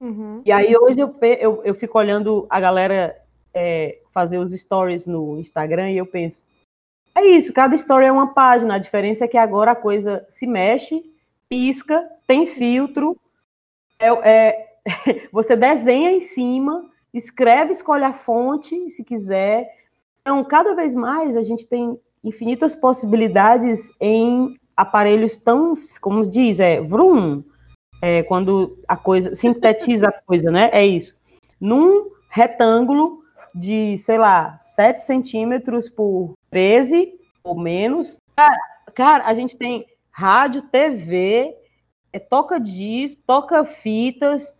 Uhum. E aí hoje eu, eu, eu fico olhando a galera é, fazer os stories no Instagram e eu penso, é isso, cada story é uma página, a diferença é que agora a coisa se mexe, pisca, tem filtro, é, é, você desenha em cima, escreve, escolhe a fonte, se quiser. Então, cada vez mais a gente tem infinitas possibilidades em aparelhos tão, como diz, é é, quando a coisa sintetiza a coisa, né? É isso. Num retângulo de, sei lá, 7 centímetros por 13 ou menos. Cara, cara, a gente tem rádio, TV, é, toca disco, toca fitas,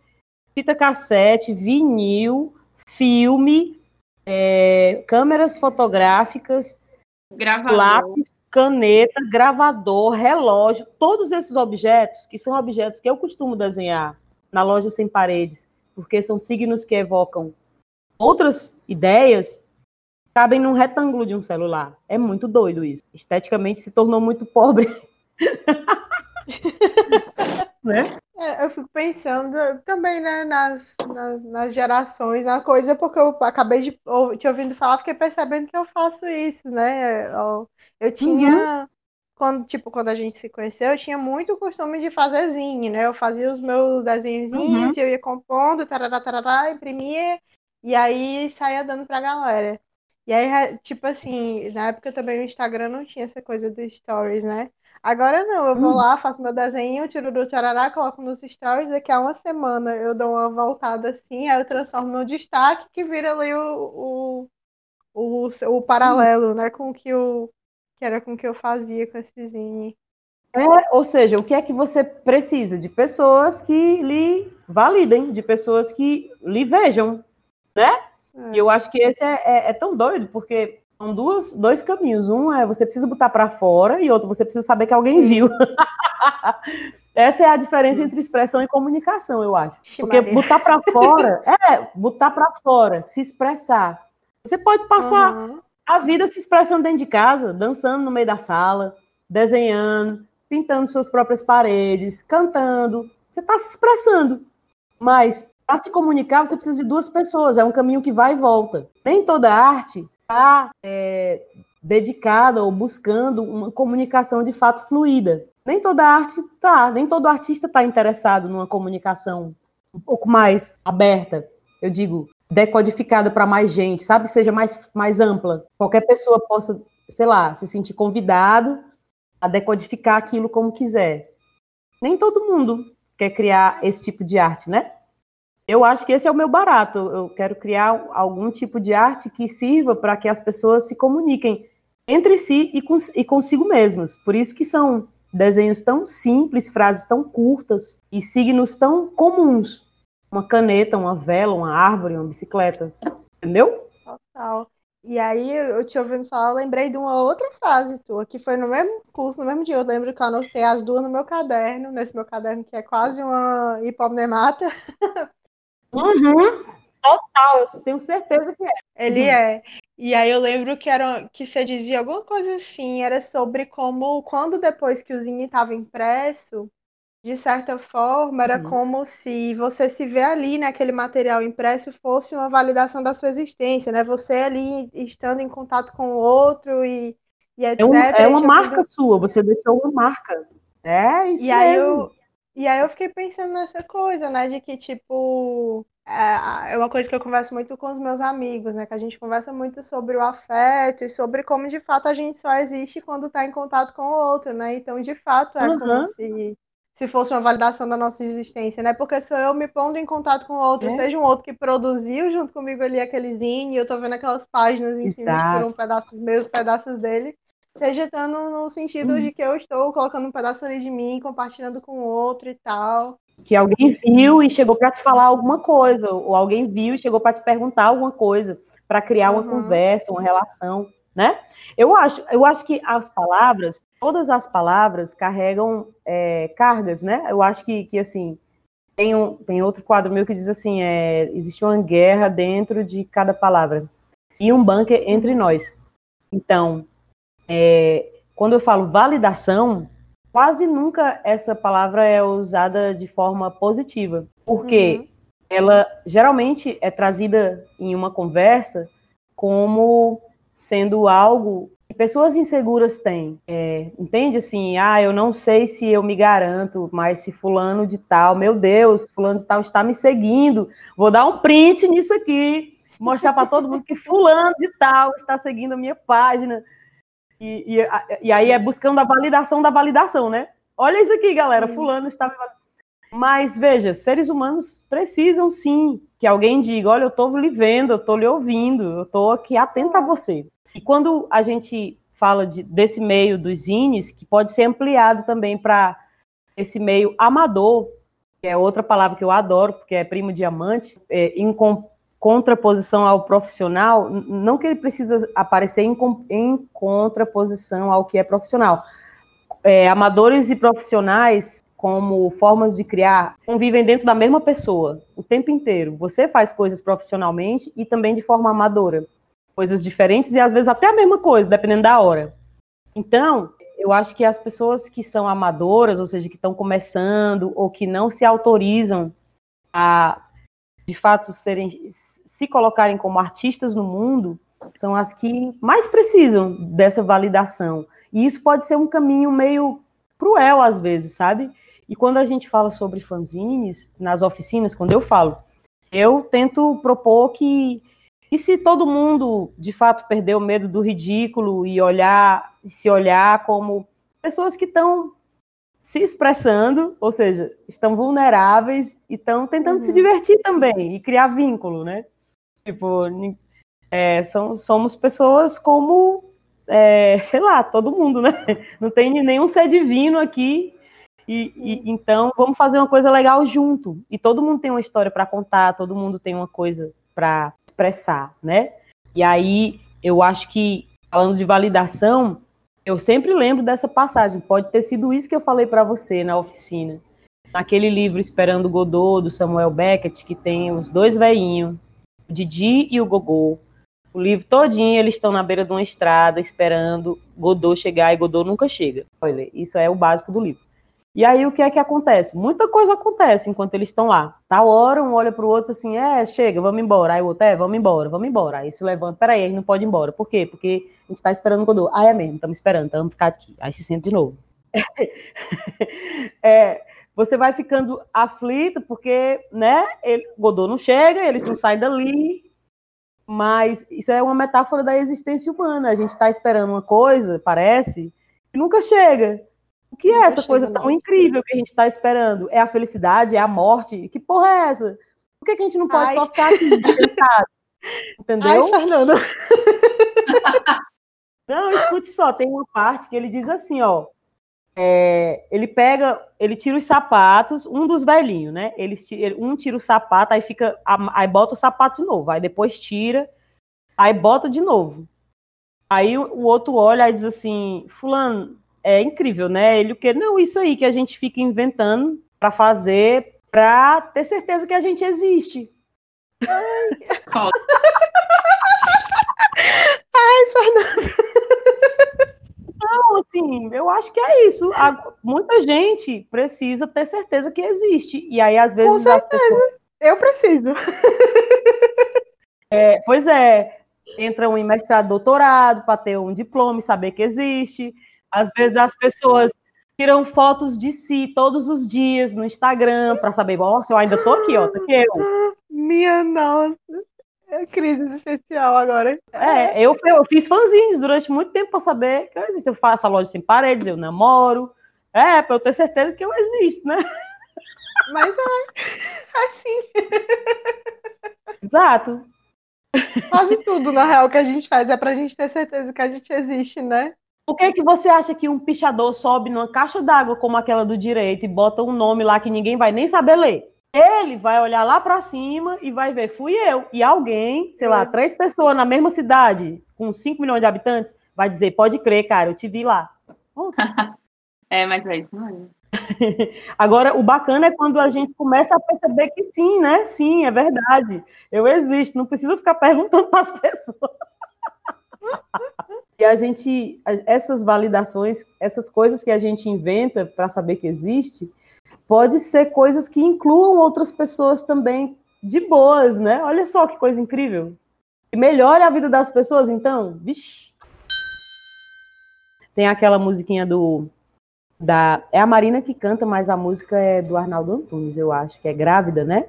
fita cassete, vinil, filme, é, câmeras fotográficas, Gravador. lápis, caneta, gravador, relógio, todos esses objetos, que são objetos que eu costumo desenhar na loja sem paredes, porque são signos que evocam outras ideias, cabem num retângulo de um celular. É muito doido isso. Esteticamente se tornou muito pobre. né? É, eu fico pensando também, né, nas, nas, nas, gerações, na coisa, porque eu acabei de te ouvindo falar, fiquei percebendo que eu faço isso, né? Eu, eu tinha, uhum. quando, tipo, quando a gente se conheceu, eu tinha muito costume de fazer zine, né? Eu fazia os meus desenhos, uhum. eu ia compondo, tarará, tarará, imprimia, e aí saía dando pra galera. E aí, tipo assim, na época também o Instagram não tinha essa coisa dos stories, né? Agora não, eu vou hum. lá, faço meu desenho, tiro do tcharará, coloco nos stories, daqui a uma semana eu dou uma voltada assim, aí eu transformo no destaque que vira ali o, o, o, o paralelo, né, com o que, o, que era com o que eu fazia com esse zine. É, ou seja, o que é que você precisa? De pessoas que lhe validem, de pessoas que lhe vejam, né? É. E eu acho que esse é, é, é tão doido, porque são duas, dois caminhos. Um é você precisa botar para fora e outro você precisa saber que alguém Sim. viu. Essa é a diferença Sim. entre expressão e comunicação, eu acho. Porque botar para fora, é, botar para fora, se expressar. Você pode passar uhum. a vida se expressando dentro de casa, dançando no meio da sala, desenhando, pintando suas próprias paredes, cantando, Você está se expressando. Mas para se comunicar, você precisa de duas pessoas. É um caminho que vai e volta. Nem toda arte está é, dedicada ou buscando uma comunicação de fato fluida. Nem toda arte tá, nem todo artista está interessado numa comunicação um pouco mais aberta. Eu digo, decodificada para mais gente, sabe? Que seja mais, mais ampla. Qualquer pessoa possa, sei lá, se sentir convidado a decodificar aquilo como quiser. Nem todo mundo quer criar esse tipo de arte, né? Eu acho que esse é o meu barato. Eu quero criar algum tipo de arte que sirva para que as pessoas se comuniquem entre si e, cons e consigo mesmas. Por isso que são desenhos tão simples, frases tão curtas e signos tão comuns. Uma caneta, uma vela, uma árvore, uma bicicleta. Entendeu? Total. E aí, eu te ouvindo falar, lembrei de uma outra frase tua, que foi no mesmo curso, no mesmo dia. Eu lembro que eu anotei as duas no meu caderno, nesse meu caderno que é quase uma hipomnemata. Uhum. Total, eu tenho certeza que é. Ele uhum. é. E aí eu lembro que era que você dizia alguma coisa assim, era sobre como quando depois que o Zine estava impresso, de certa forma, era uhum. como se você se vê ali naquele material impresso fosse uma validação da sua existência, né? Você ali estando em contato com o outro e, e etc. É, um, é uma marca sua, você deixou uma marca. É isso e mesmo. Aí eu, e aí eu fiquei pensando nessa coisa, né? De que, tipo, é, é uma coisa que eu converso muito com os meus amigos, né? Que a gente conversa muito sobre o afeto e sobre como de fato a gente só existe quando está em contato com o outro, né? Então, de fato, é uhum. como se, se fosse uma validação da nossa existência, né? Porque sou eu me pondo em contato com o outro, é. seja um outro que produziu junto comigo ali aquele zine, e eu tô vendo aquelas páginas em que misturam pedaços meus, pedaços dele seja estando no sentido de que eu estou colocando um pedaço ali de mim, compartilhando com o outro e tal. Que alguém viu e chegou para te falar alguma coisa, ou alguém viu e chegou para te perguntar alguma coisa, para criar uma uhum. conversa, uma relação, né? Eu acho, eu acho que as palavras, todas as palavras carregam é, cargas, né? Eu acho que, que assim, tem, um, tem outro quadro meu que diz assim, é, existe uma guerra dentro de cada palavra e um bunker entre nós. Então, é, quando eu falo validação, quase nunca essa palavra é usada de forma positiva, porque uhum. ela geralmente é trazida em uma conversa como sendo algo que pessoas inseguras têm. É, entende assim? Ah, eu não sei se eu me garanto, mas se fulano de tal, meu Deus, fulano de tal está me seguindo, vou dar um print nisso aqui, mostrar para todo mundo que fulano de tal está seguindo a minha página. E, e, e, aí é buscando a validação da validação, né? Olha isso aqui, galera, sim. fulano está... Mas, veja, seres humanos precisam sim que alguém diga, olha, eu estou lhe vendo, eu estou lhe ouvindo, eu estou aqui atenta a você. E quando a gente fala de, desse meio dos zines, que pode ser ampliado também para esse meio amador, que é outra palavra que eu adoro, porque é primo diamante, é, em, contraposição ao profissional, não que ele precisa aparecer em, em contraposição ao que é profissional. É, amadores e profissionais, como formas de criar, convivem dentro da mesma pessoa o tempo inteiro. Você faz coisas profissionalmente e também de forma amadora. Coisas diferentes e às vezes até a mesma coisa, dependendo da hora. Então, eu acho que as pessoas que são amadoras, ou seja, que estão começando ou que não se autorizam a de fato serem se colocarem como artistas no mundo são as que mais precisam dessa validação. E isso pode ser um caminho meio cruel às vezes, sabe? E quando a gente fala sobre fanzines nas oficinas, quando eu falo, eu tento propor que e se todo mundo de fato perder o medo do ridículo e olhar se olhar como pessoas que estão se expressando, ou seja, estão vulneráveis e estão tentando uhum. se divertir também e criar vínculo, né? Tipo, é, são, somos pessoas como, é, sei lá, todo mundo, né? Não tem nenhum ser divino aqui. E, e, então vamos fazer uma coisa legal junto. E todo mundo tem uma história para contar, todo mundo tem uma coisa para expressar, né? E aí eu acho que falando de validação, eu sempre lembro dessa passagem. Pode ter sido isso que eu falei para você na oficina. Naquele livro Esperando Godot, do Samuel Beckett, que tem os dois veinhos, o Didi e o Gogô. O livro todinho, eles estão na beira de uma estrada esperando Godot chegar e Godot nunca chega. Olha, isso é o básico do livro. E aí o que é que acontece? Muita coisa acontece enquanto eles estão lá. Tal hora um olha para o outro assim, é, chega, vamos embora. Aí o outro, é, vamos embora, vamos embora. Aí se levanta, peraí, aí não pode ir embora. Por quê? Porque a gente está esperando o Godot. Ah, é mesmo, estamos esperando, vamos ficar aqui. Aí se sente de novo. é, você vai ficando aflito porque, né, ele, Godot não chega, eles não saem dali, mas isso é uma metáfora da existência humana. A gente está esperando uma coisa, parece, e nunca chega. O que é essa coisa tão incrível que a gente está esperando? É a felicidade? É a morte? Que porra é essa? Por que, que a gente não pode Ai. só ficar aqui, Entendeu? Ai, Fernando. Não, escute só, tem uma parte que ele diz assim, ó. É, ele pega, ele tira os sapatos, um dos velhinhos, né? Ele, um tira o sapato, aí fica, aí bota o sapato de novo, aí depois tira, aí bota de novo. Aí o outro olha e diz assim, fulano, é incrível, né? Ele o que não isso aí que a gente fica inventando para fazer, para ter certeza que a gente existe. Ai, Ai Fernanda. Não, assim, eu acho que é isso. muita gente precisa ter certeza que existe. E aí, às vezes, as pessoas. Eu preciso. É, pois é, entram em mestrado, doutorado, para ter um diploma e saber que existe. Às vezes as pessoas tiram fotos de si todos os dias no Instagram para saber, nossa, eu ainda tô aqui, ó, tô aqui eu. Minha nossa. É crise especial agora. É, eu, eu fiz fanzines durante muito tempo para saber que eu existo. Eu faço a loja sem paredes, eu namoro. É, para eu ter certeza que eu existo, né? Mas é assim. Exato. Quase tudo, na real, que a gente faz é pra gente ter certeza que a gente existe, né? Por que, que você acha que um pichador sobe numa caixa d'água como aquela do direito e bota um nome lá que ninguém vai nem saber ler? Ele vai olhar lá para cima e vai ver, fui eu. E alguém, sei lá, três pessoas na mesma cidade, com 5 milhões de habitantes, vai dizer, pode crer, cara, eu te vi lá. é, mas é isso mesmo. Agora, o bacana é quando a gente começa a perceber que sim, né? Sim, é verdade. Eu existo, não preciso ficar perguntando para as pessoas. E a gente, essas validações, essas coisas que a gente inventa para saber que existe, pode ser coisas que incluam outras pessoas também de boas, né? Olha só que coisa incrível. E melhore a vida das pessoas, então, vixe. Tem aquela musiquinha do da é a Marina que canta, mas a música é do Arnaldo Antunes, eu acho, que é grávida, né?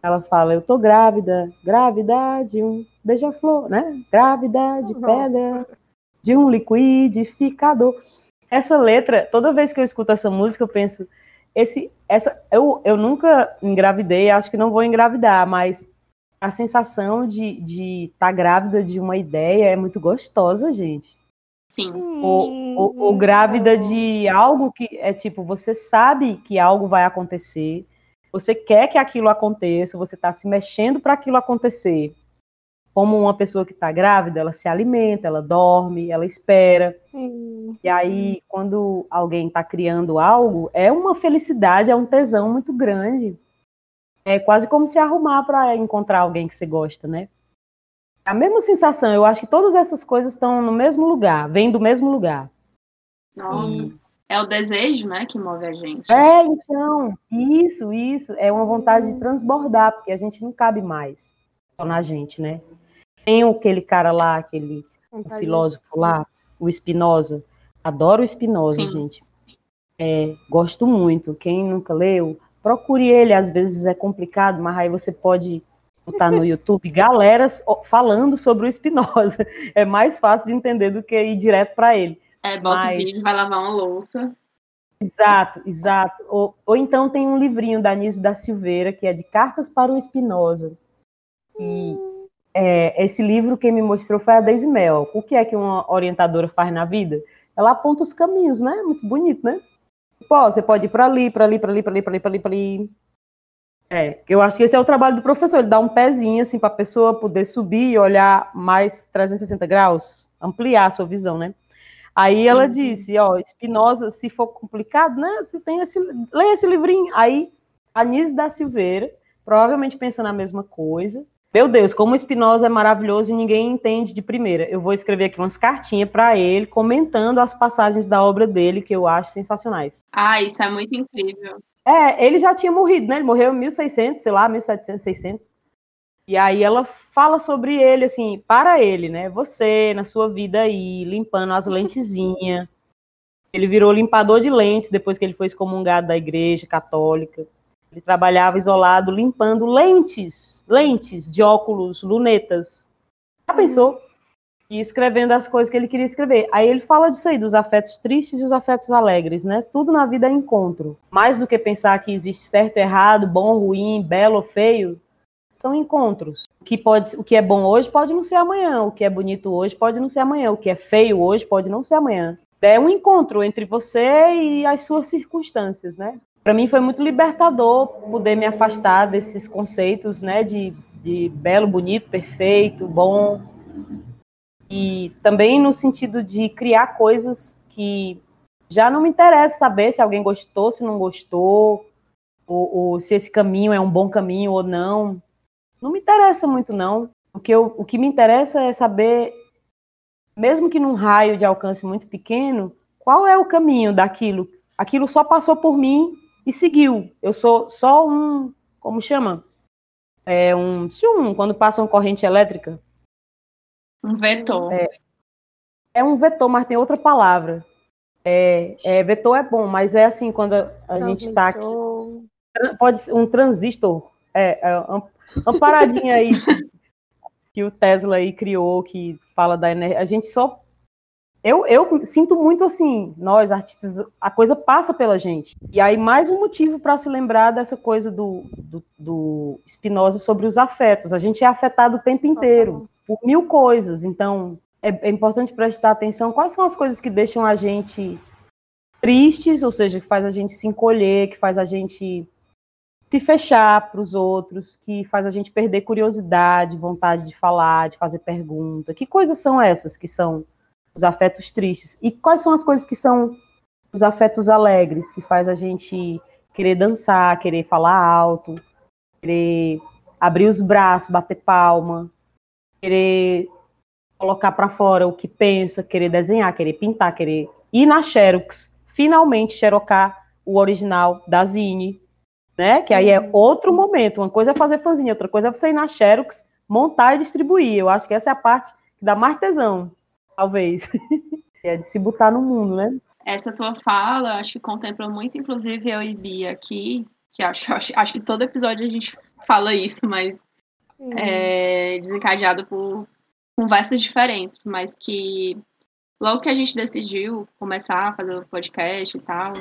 Ela fala: "Eu tô grávida, grávida de um beija-flor, né? Grávida de pedra, de um liquidificador. Essa letra, toda vez que eu escuto essa música, eu penso, esse, essa, eu, eu nunca engravidei, acho que não vou engravidar, mas a sensação de estar de tá grávida de uma ideia é muito gostosa, gente. Sim. Ou, ou, ou, grávida de algo que é tipo, você sabe que algo vai acontecer, você quer que aquilo aconteça, você está se mexendo para aquilo acontecer como uma pessoa que está grávida, ela se alimenta, ela dorme, ela espera. Uhum. E aí, quando alguém está criando algo, é uma felicidade, é um tesão muito grande. É quase como se arrumar para encontrar alguém que você gosta, né? A mesma sensação, eu acho que todas essas coisas estão no mesmo lugar, vêm do mesmo lugar. Nossa. E... É o desejo, né, que move a gente. É, então, isso, isso. É uma vontade de transbordar, porque a gente não cabe mais na gente, né? Tem aquele cara lá, aquele filósofo lá, o Spinoza. Adoro o Spinoza, gente. É, gosto muito. Quem nunca leu, procure ele. Às vezes é complicado, mas aí você pode botar no YouTube galeras falando sobre o Spinoza. É mais fácil de entender do que ir direto para ele. É, bota mas... o vídeo, vai lavar uma louça. Exato, exato. Ou, ou então tem um livrinho da Nise da Silveira, que é de Cartas para o Spinoza. E é, esse livro quem me mostrou foi a Daisy Mel. O que é que uma orientadora faz na vida? Ela aponta os caminhos, né? Muito bonito, né? Pô, você pode ir para ali, para ali, para ali, para ali, para ali, para ali, para ali. É, eu acho que esse é o trabalho do professor, ele dá um pezinho assim para a pessoa poder subir e olhar mais 360 graus, ampliar a sua visão, né? Aí ela uhum. disse, ó, Espinosa, se for complicado, né? Você tem esse, lê esse livrinho. Aí a Nise da Silveira, provavelmente pensa na mesma coisa, Meu Deus, como o Spinoza é maravilhoso e ninguém entende de primeira. Eu vou escrever aqui umas cartinhas para ele, comentando as passagens da obra dele, que eu acho sensacionais. Ah, isso é muito incrível. É, ele já tinha morrido, né? Ele morreu em 1600, sei lá, 1700, 600. E aí ela fala sobre ele, assim, para ele, né? Você, na sua vida aí, limpando as lentezinhas. Ele virou limpador de lentes depois que ele foi excomungado da igreja católica. Ele trabalhava isolado limpando lentes, lentes de óculos, lunetas. Já pensou? E escrevendo as coisas que ele queria escrever. Aí ele fala disso aí, dos afetos tristes e os afetos alegres, né? Tudo na vida é encontro. Mais do que pensar que existe certo, errado, bom, ruim, belo ou feio, são encontros. O que, pode, o que é bom hoje pode não ser amanhã, o que é bonito hoje pode não ser amanhã, o que é feio hoje pode não ser amanhã. É um encontro entre você e as suas circunstâncias, né? Para mim foi muito libertador poder me afastar desses conceitos, né, de, de belo, bonito, perfeito, bom, e também no sentido de criar coisas que já não me interessa saber se alguém gostou, se não gostou, ou, ou se esse caminho é um bom caminho ou não. Não me interessa muito, não. O que, eu, o que me interessa é saber, mesmo que num raio de alcance muito pequeno, qual é o caminho daquilo. Aquilo só passou por mim e seguiu. Eu sou só um, como chama? É um, se um, quando passa uma corrente elétrica. Um vetor. É, é um vetor, mas tem outra palavra. É, é, vetor é bom, mas é assim, quando a, a gente está aqui. Pode ser um transistor. É, é uma, uma paradinha aí que o Tesla aí criou, que fala da energia. A gente só eu, eu sinto muito assim, nós artistas, a coisa passa pela gente. E aí, mais um motivo para se lembrar dessa coisa do, do, do, Spinoza sobre os afetos. A gente é afetado o tempo inteiro por mil coisas. Então, é, é importante prestar atenção quais são as coisas que deixam a gente tristes, ou seja, que faz a gente se encolher, que faz a gente se fechar para os outros, que faz a gente perder curiosidade, vontade de falar, de fazer pergunta. Que coisas são essas que são os afetos tristes. E quais são as coisas que são os afetos alegres, que faz a gente querer dançar, querer falar alto, querer abrir os braços, bater palma, querer colocar para fora o que pensa, querer desenhar, querer pintar, querer ir na Xerox, finalmente xerocar o original da Zine, né? Que aí é uhum. outro momento. Uma coisa é fazer fanzinha, outra coisa é você ir na Xerox, montar e distribuir. Eu acho que essa é a parte que dá mais tesão talvez. é de se botar no mundo, né? Essa tua fala, acho que contempla muito, inclusive, eu e Bia aqui, que acho, acho, acho que todo episódio a gente fala isso, mas hum. é desencadeado por conversas diferentes, mas que logo que a gente decidiu começar a fazer o podcast e tal,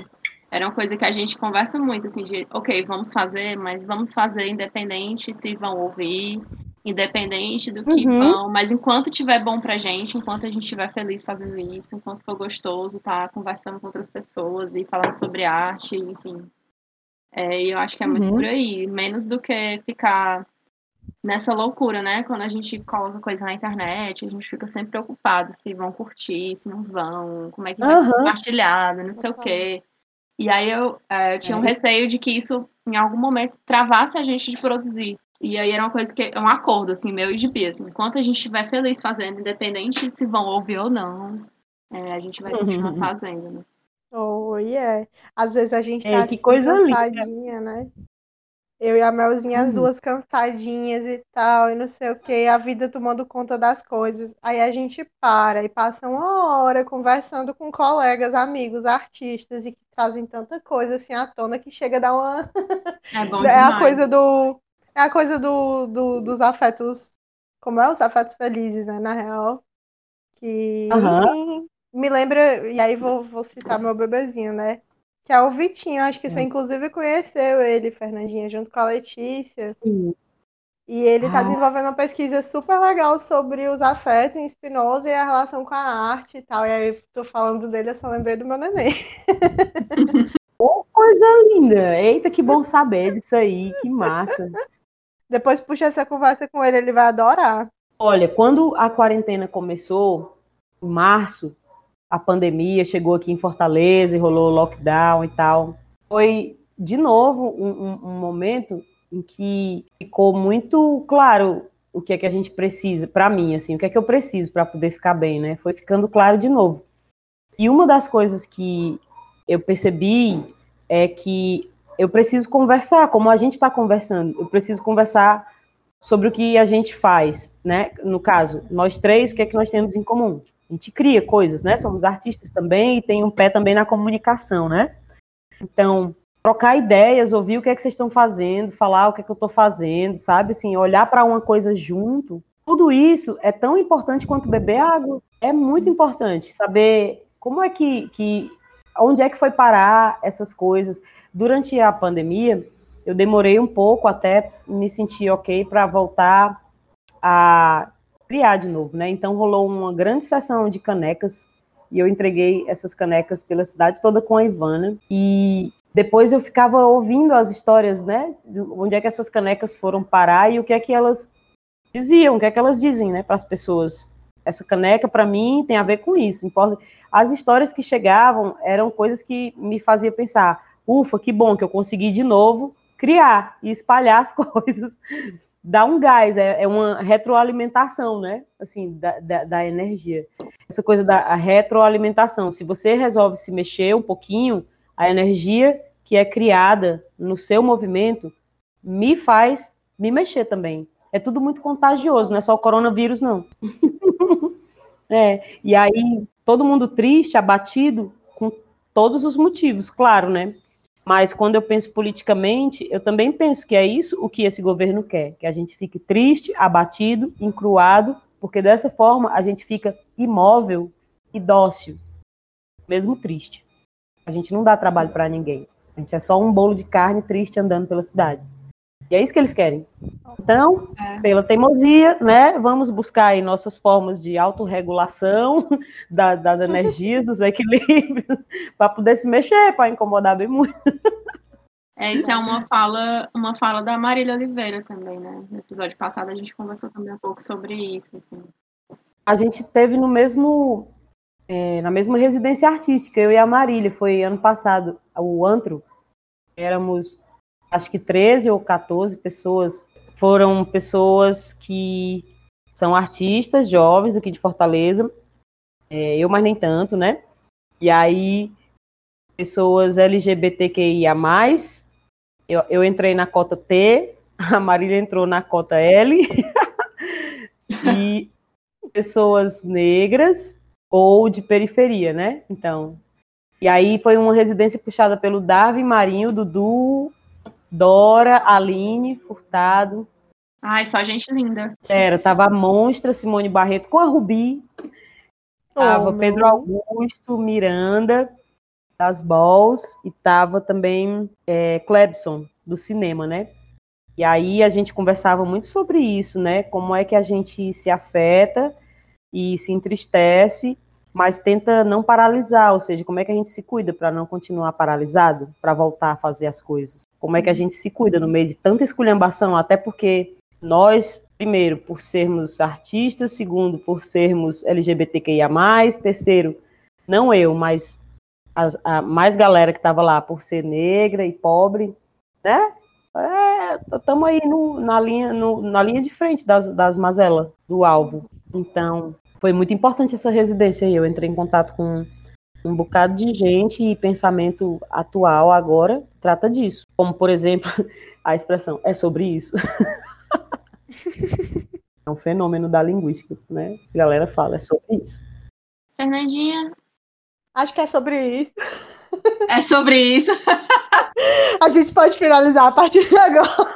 era uma coisa que a gente conversa muito, assim, de, ok, vamos fazer, mas vamos fazer independente se vão ouvir, independente do que uhum. vão, mas enquanto tiver bom pra gente, enquanto a gente estiver feliz fazendo isso, enquanto for gostoso, tá conversando com outras pessoas e falando sobre arte, enfim. É, eu acho que é muito uhum. por aí, menos do que ficar nessa loucura, né? Quando a gente coloca coisa na internet, a gente fica sempre preocupado se vão curtir, se não vão, como é que vai uhum. ser compartilhado, não sei o quê. E aí eu, é, eu tinha um é. receio de que isso, em algum momento, travasse a gente de produzir. E aí era uma coisa que é um acordo, assim, meu e de Bia. Assim, enquanto a gente estiver feliz fazendo, independente se vão ouvir ou não, é, a gente vai continuar uhum. fazendo, né? Oh, yeah. Às vezes a gente tá é, que assim, coisa cansadinha, linda. né? Eu e a Melzinha, as uhum. duas cansadinhas e tal, e não sei o que, a vida tomando conta das coisas. Aí a gente para e passa uma hora conversando com colegas, amigos, artistas, e que trazem tanta coisa assim à tona que chega a dar uma. É bom É a coisa do é a coisa do, do, dos afetos. Como é? Os afetos felizes, né? Na real. Que, uhum. me lembra. E aí vou, vou citar meu bebezinho, né? Que é o Vitinho. Acho que você, é. inclusive, conheceu ele, Fernandinha, junto com a Letícia. Sim. E ele está ah. desenvolvendo uma pesquisa super legal sobre os afetos em Spinoza e a relação com a arte e tal. E aí, tô falando dele, eu só lembrei do meu neném. Oh, coisa linda! Eita, que bom saber disso aí, que massa. Depois puxa essa conversa com ele, ele vai adorar. Olha, quando a quarentena começou, em março, a pandemia chegou aqui em Fortaleza e rolou lockdown e tal. Foi, de novo, um, um, um momento em que ficou muito claro o que é que a gente precisa, para mim, assim, o que é que eu preciso para poder ficar bem, né? Foi ficando claro de novo. E uma das coisas que eu percebi é que eu preciso conversar, como a gente está conversando, eu preciso conversar sobre o que a gente faz, né? No caso, nós três, o que é que nós temos em comum? A gente cria coisas, né? Somos artistas também e tem um pé também na comunicação, né? Então, trocar ideias, ouvir o que é que vocês estão fazendo, falar o que é que eu estou fazendo, sabe? Assim, olhar para uma coisa junto. Tudo isso é tão importante quanto beber água. É muito importante saber como é que, que onde é que foi parar essas coisas. Durante a pandemia, eu demorei um pouco até me sentir ok para voltar a criar de novo, né? Então rolou uma grande sessão de canecas e eu entreguei essas canecas pela cidade toda com a Ivana e depois eu ficava ouvindo as histórias, né? Onde é que essas canecas foram parar e o que é que elas diziam, o que é que elas dizem, né, para as pessoas. Essa caneca para mim tem a ver com isso. Importa. As histórias que chegavam eram coisas que me faziam pensar: ufa, que bom que eu consegui de novo criar e espalhar as coisas. Dá um gás, é, é uma retroalimentação, né? Assim, da, da, da, energia. Essa coisa da retroalimentação. Se você resolve se mexer um pouquinho, a energia que é criada no seu movimento me faz me mexer também. É tudo muito contagioso, não é só o coronavírus, não. é, e aí, todo mundo triste, abatido, com todos os motivos, claro, né? Mas quando eu penso politicamente, eu também penso que é isso o que esse governo quer, que a gente fique triste, abatido, encruado, porque dessa forma a gente fica imóvel e dócil, mesmo triste. A gente não dá trabalho para ninguém. A gente é só um bolo de carne triste andando pela cidade. E é isso que eles querem. Então, é. pela teimosia, né, vamos buscar aí nossas formas de autorregulação da, das energias, dos equilíbrios, para poder se mexer, para incomodar bem muito. É, isso é uma fala, uma fala da Marília Oliveira também, né? No episódio passado a gente conversou também um pouco sobre isso. Assim. A gente teve no mesmo, é, na mesma residência artística, eu e a Marília, foi ano passado, o antro, éramos acho que 13 ou 14 pessoas foram pessoas que são artistas jovens aqui de Fortaleza, é, eu, mas nem tanto, né? E aí, pessoas LGBTQIA, eu, eu entrei na cota T, a Marília entrou na cota L, e pessoas negras ou de periferia, né? Então, e aí foi uma residência puxada pelo Darwin Marinho, Dudu, Dora, Aline, Furtado. Ai, só gente linda. Era, tava a Monstra, Simone Barreto com a Rubi. Tava Pedro Augusto, Miranda, das Balls, e tava também é, Clebson, do cinema, né? E aí a gente conversava muito sobre isso, né? Como é que a gente se afeta e se entristece mas tenta não paralisar, ou seja, como é que a gente se cuida para não continuar paralisado, para voltar a fazer as coisas? Como é que a gente se cuida no meio de tanta esculhambação, até porque nós, primeiro, por sermos artistas, segundo, por sermos LGBTQIA+, terceiro, não eu, mas as, a mais galera que estava lá por ser negra e pobre, né? Estamos é, aí no, na, linha, no, na linha de frente das, das mazelas do alvo. Então, foi muito importante essa residência aí. Eu entrei em contato com um bocado de gente e pensamento atual agora trata disso. Como, por exemplo, a expressão é sobre isso. é um fenômeno da linguística, né? A galera fala, é sobre isso. Fernandinha? Acho que é sobre isso. É sobre isso. a gente pode finalizar a partir de agora.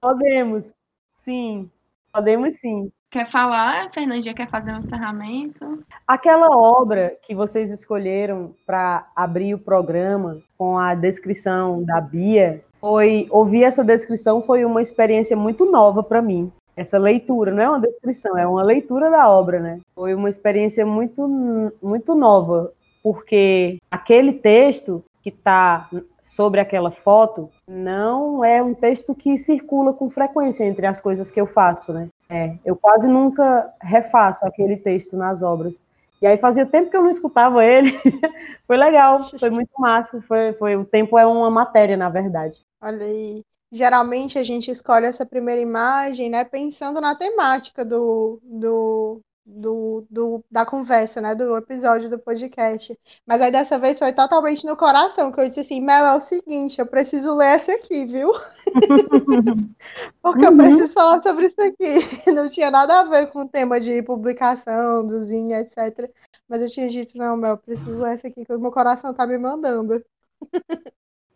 Podemos, sim. Podemos sim. Quer falar? Fernandinha quer fazer um encerramento? Aquela obra que vocês escolheram para abrir o programa com a descrição da Bia, foi ouvir essa descrição foi uma experiência muito nova para mim. Essa leitura não é uma descrição, é uma leitura da obra, né? Foi uma experiência muito muito nova, porque aquele texto que está sobre aquela foto não é um texto que circula com frequência entre as coisas que eu faço, né? É, eu quase nunca refaço aquele texto nas obras. E aí fazia tempo que eu não escutava ele. foi legal, foi muito massa. Foi, foi, o tempo é uma matéria, na verdade. Olha aí. geralmente a gente escolhe essa primeira imagem, né, pensando na temática do, do, do, do, da conversa, né, do episódio do podcast. Mas aí dessa vez foi totalmente no coração, que eu disse assim, Mel, é o seguinte, eu preciso ler essa aqui, viu? Porque uhum. eu preciso falar sobre isso aqui. Não tinha nada a ver com o tema de publicação, do Zine, etc. Mas eu tinha dito, não, Mel, eu preciso ler essa aqui, que o meu coração tá me mandando.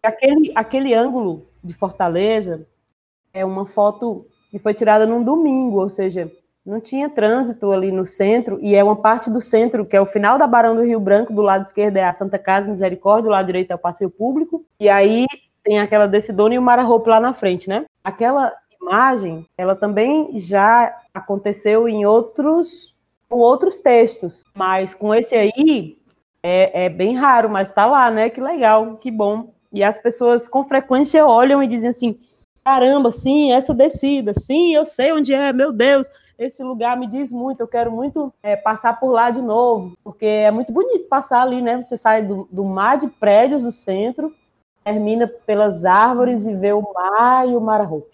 aquele, aquele ângulo de Fortaleza é uma foto que foi tirada num domingo, ou seja, não tinha trânsito ali no centro, e é uma parte do centro, que é o final da Barão do Rio Branco, do lado esquerdo é a Santa Casa Misericórdia, do lado direito é o Passeio Público, e aí tem aquela Decidona e o Mara Roupa lá na frente, né? Aquela imagem, ela também já aconteceu em outros, com outros textos, mas com esse aí é, é bem raro, mas tá lá, né? Que legal, que bom. E as pessoas com frequência olham e dizem assim: caramba, sim, essa descida, sim, eu sei onde é, meu Deus, esse lugar me diz muito, eu quero muito é, passar por lá de novo, porque é muito bonito passar ali, né? Você sai do, do mar de prédios do centro, termina pelas árvores e vê o mar e o mar roupa.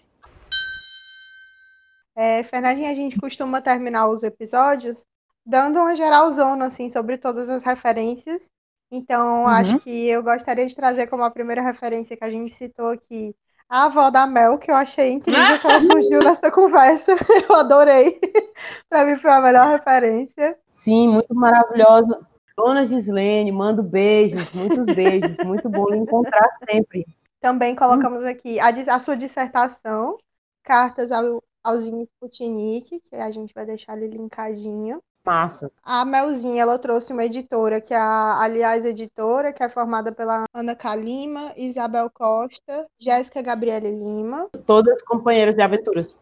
É, Fernandinha, a gente costuma terminar os episódios dando uma geralzona, assim, sobre todas as referências. Então, uhum. acho que eu gostaria de trazer como a primeira referência que a gente citou aqui a avó da Mel, que eu achei incrível que ela surgiu nessa conversa. Eu adorei. Para mim foi a melhor referência. Sim, muito maravilhosa. Dona Gislene, mando beijos, muitos beijos. Muito bom lhe encontrar sempre. Também colocamos aqui a, a sua dissertação, cartas ao, ao Zinho Sputnik, que a gente vai deixar ali linkadinho. Massa. A Melzinha, ela trouxe uma editora, que é a Aliás Editora, que é formada pela Ana Kalima, Isabel Costa, Jéssica Gabriele Lima. Todas companheiras de aventuras.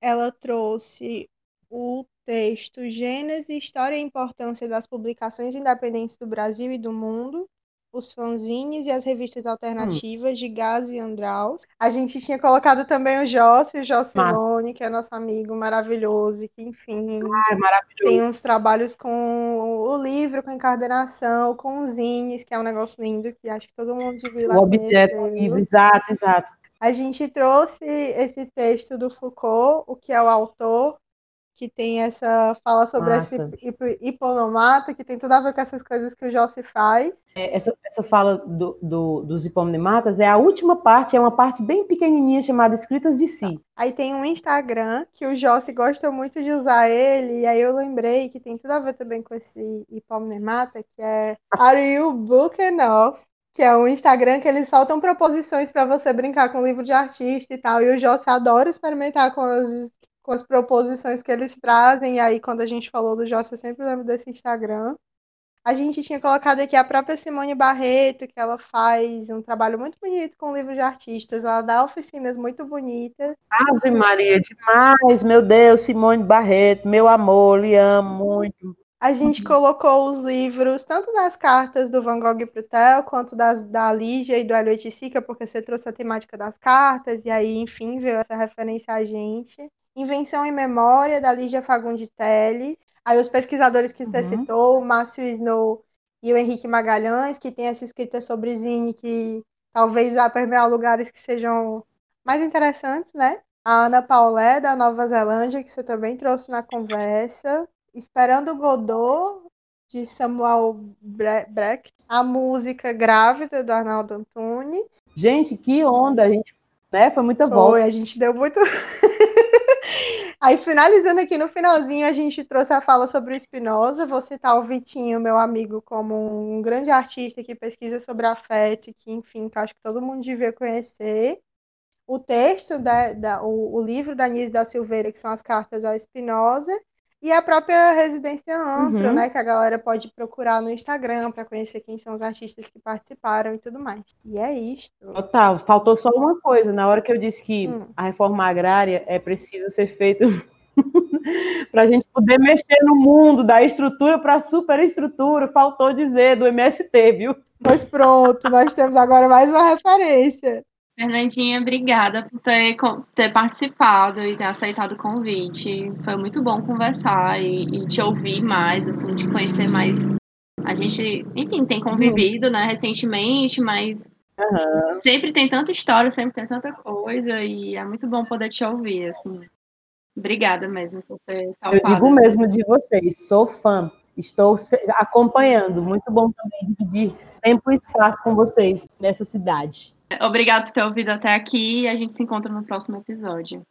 Ela trouxe o texto Gênese, História e Importância das Publicações Independentes do Brasil e do Mundo, os fanzines e as revistas alternativas hum. de Gás e Andraus. A gente tinha colocado também o Jócio, o Jocilone, que é nosso amigo maravilhoso, e que, enfim, tem uns trabalhos com o livro, com encardenação, com os zines, que é um negócio lindo, que acho que todo mundo devia O objeto, livro, exato, exato. A gente trouxe esse texto do Foucault, o que é o autor, que tem essa fala sobre Massa. esse hiponomata, que tem tudo a ver com essas coisas que o Jossi faz. É, essa, essa fala do, do, dos hiponomatas é a última parte, é uma parte bem pequenininha chamada Escritas de Si. Aí tem um Instagram que o Jossi gosta muito de usar ele, e aí eu lembrei que tem tudo a ver também com esse hiponomata, que é Are You Book Enough? que é um Instagram que eles soltam proposições para você brincar com livro de artista e tal. E o Jossi adora experimentar com as com as proposições que eles trazem. E aí, quando a gente falou do Jossa, eu sempre lembro desse Instagram. A gente tinha colocado aqui a própria Simone Barreto, que ela faz um trabalho muito bonito com livros de artistas. Ela dá oficinas muito bonitas. Ave Maria, demais! Meu Deus, Simone Barreto, meu amor, lhe amo muito. A gente colocou os livros, tanto das cartas do Van Gogh para o Theo, quanto das, da Lígia e do Elliot Sica, porque você trouxe a temática das cartas, e aí, enfim, veio essa referência a gente. Invenção em Memória, da Lígia Fagundi Teles. Aí os pesquisadores que você uhum. citou, o Márcio Snow e o Henrique Magalhães, que tem essa escrita sobre Zine que talvez vá permear lugares que sejam mais interessantes, né? A Ana Paulé, da Nova Zelândia, que você também trouxe na conversa. Esperando Godot, de Samuel Breck. A música Grávida, do Arnaldo Antunes. Gente, que onda! A gente né? Foi muita volta. Foi, a gente deu muito. Aí, finalizando aqui no finalzinho, a gente trouxe a fala sobre o Spinoza. Vou citar o Vitinho, meu amigo, como um grande artista que pesquisa sobre afeto, que, enfim, que acho que todo mundo devia conhecer. O texto, da, da o, o livro da Nise da Silveira, que são as cartas ao Spinoza, e a própria residência Antro, uhum. né? Que a galera pode procurar no Instagram para conhecer quem são os artistas que participaram e tudo mais. E é isto. Total. Faltou só uma coisa. Na hora que eu disse que hum. a reforma agrária é preciso ser feita para a gente poder mexer no mundo, da estrutura para a superestrutura, faltou dizer do MST, viu? Pois pronto, nós temos agora mais uma referência. Fernandinha, obrigada por ter, ter participado e ter aceitado o convite. Foi muito bom conversar e, e, te ouvir mais, assim, te conhecer mais. A gente, enfim, tem convivido, né, recentemente, mas Uhum. Sempre tem tanta história, sempre tem tanta coisa, e é muito bom poder te ouvir, assim. Obrigada mesmo por ter Eu digo mesmo de vocês, sou fã. Estou acompanhando. Muito bom também dividir tempo e espaço com vocês nessa cidade. Obrigada por ter ouvido até aqui e a gente se encontra no próximo episódio.